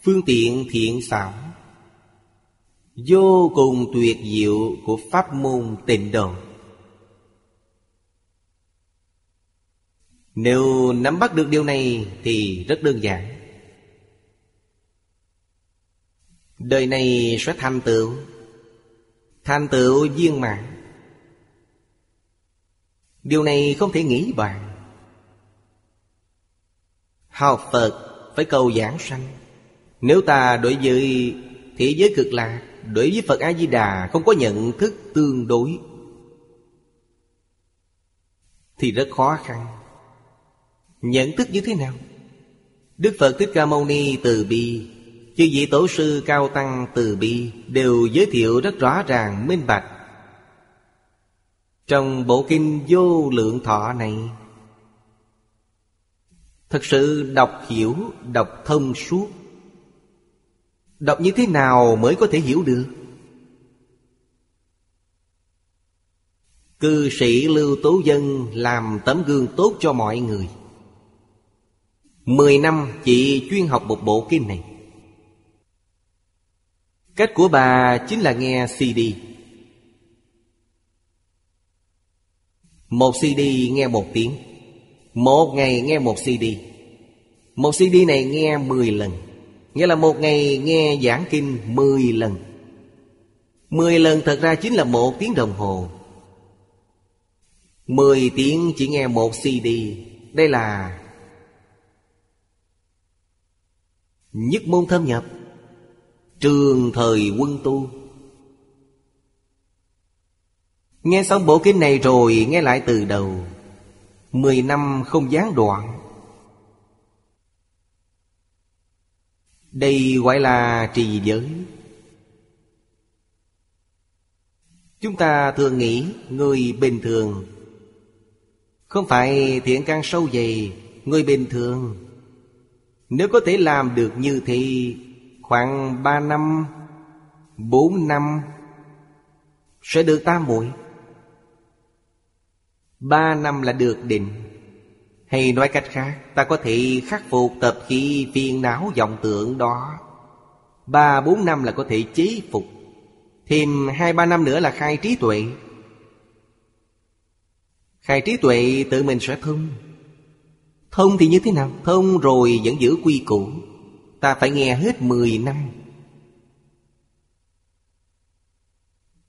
Phương tiện thiện xảo, Vô cùng tuyệt diệu Của pháp môn tịnh độ. Nếu nắm bắt được điều này Thì rất đơn giản. Đời này sẽ thành tựu. Thành tựu viên mạng. Điều này không thể nghĩ bàn. Học Phật phải cầu giảng sanh. Nếu ta đối với thế giới cực lạc, Đối với Phật A-di-đà không có nhận thức tương đối, Thì rất khó khăn. Nhận thức như thế nào? Đức Phật Thích Ca Mâu Ni từ bi. Chư vị tổ sư cao tăng từ bi Đều giới thiệu rất rõ ràng minh bạch. Trong bộ kinh vô lượng thọ này Thật sự đọc hiểu, đọc thông suốt. Đọc như thế nào mới có thể hiểu được? Cư sĩ Lưu Tố Dân làm tấm gương tốt cho mọi người. Mười năm chị chuyên học một bộ kinh này. Cách của bà chính là nghe CD Một CD nghe một tiếng. Một ngày nghe một CD Một CD này nghe 10 lần. Nghĩa là một ngày nghe giảng kinh 10 lần. 10 lần thật ra chính là một tiếng đồng hồ. 10 tiếng chỉ nghe một CD Đây là Nhất môn thâm nhập. Trường thời quân tu. Nghe xong bộ kinh này rồi, Nghe lại từ đầu. Mười năm không gián đoạn. Đây gọi là trì giới. Chúng ta thường nghĩ Người bình thường. Không phải thiện căn sâu dày, Người bình thường. Nếu có thể làm được như thế Khoảng ba năm, bốn năm, Sẽ được tam muội. Ba năm là được định. Hay nói cách khác, Ta có thể khắc phục tập khí phiền não vọng tượng đó. Ba, bốn năm là có thể chế phục. Thêm hai, ba năm nữa là khai trí tuệ. Khai trí tuệ tự mình sẽ thông. Thông thì như thế nào? Thông rồi vẫn giữ quy củ. Ta phải nghe hết 10 năm.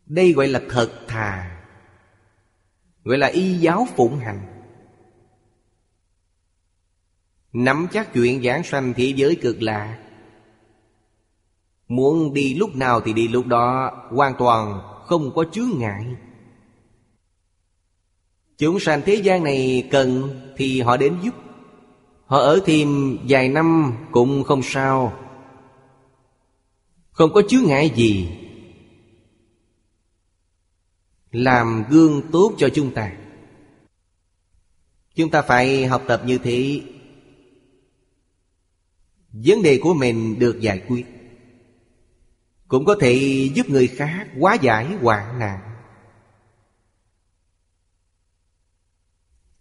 Đây gọi là thật thà, Gọi là y giáo phụng hành. Nắm chắc chuyện giảng sanh thế giới cực lạ. Muốn đi lúc nào thì đi lúc đó, Hoàn toàn không có chướng ngại. Chúng sanh thế gian này cần thì họ đến giúp. Họ ở thêm vài năm cũng không sao. Không có chướng ngại gì. Làm gương tốt cho chúng ta. Chúng ta phải học tập như thế. Vấn đề của mình được giải quyết. Cũng có thể giúp người khác hóa giải hoạn nạn.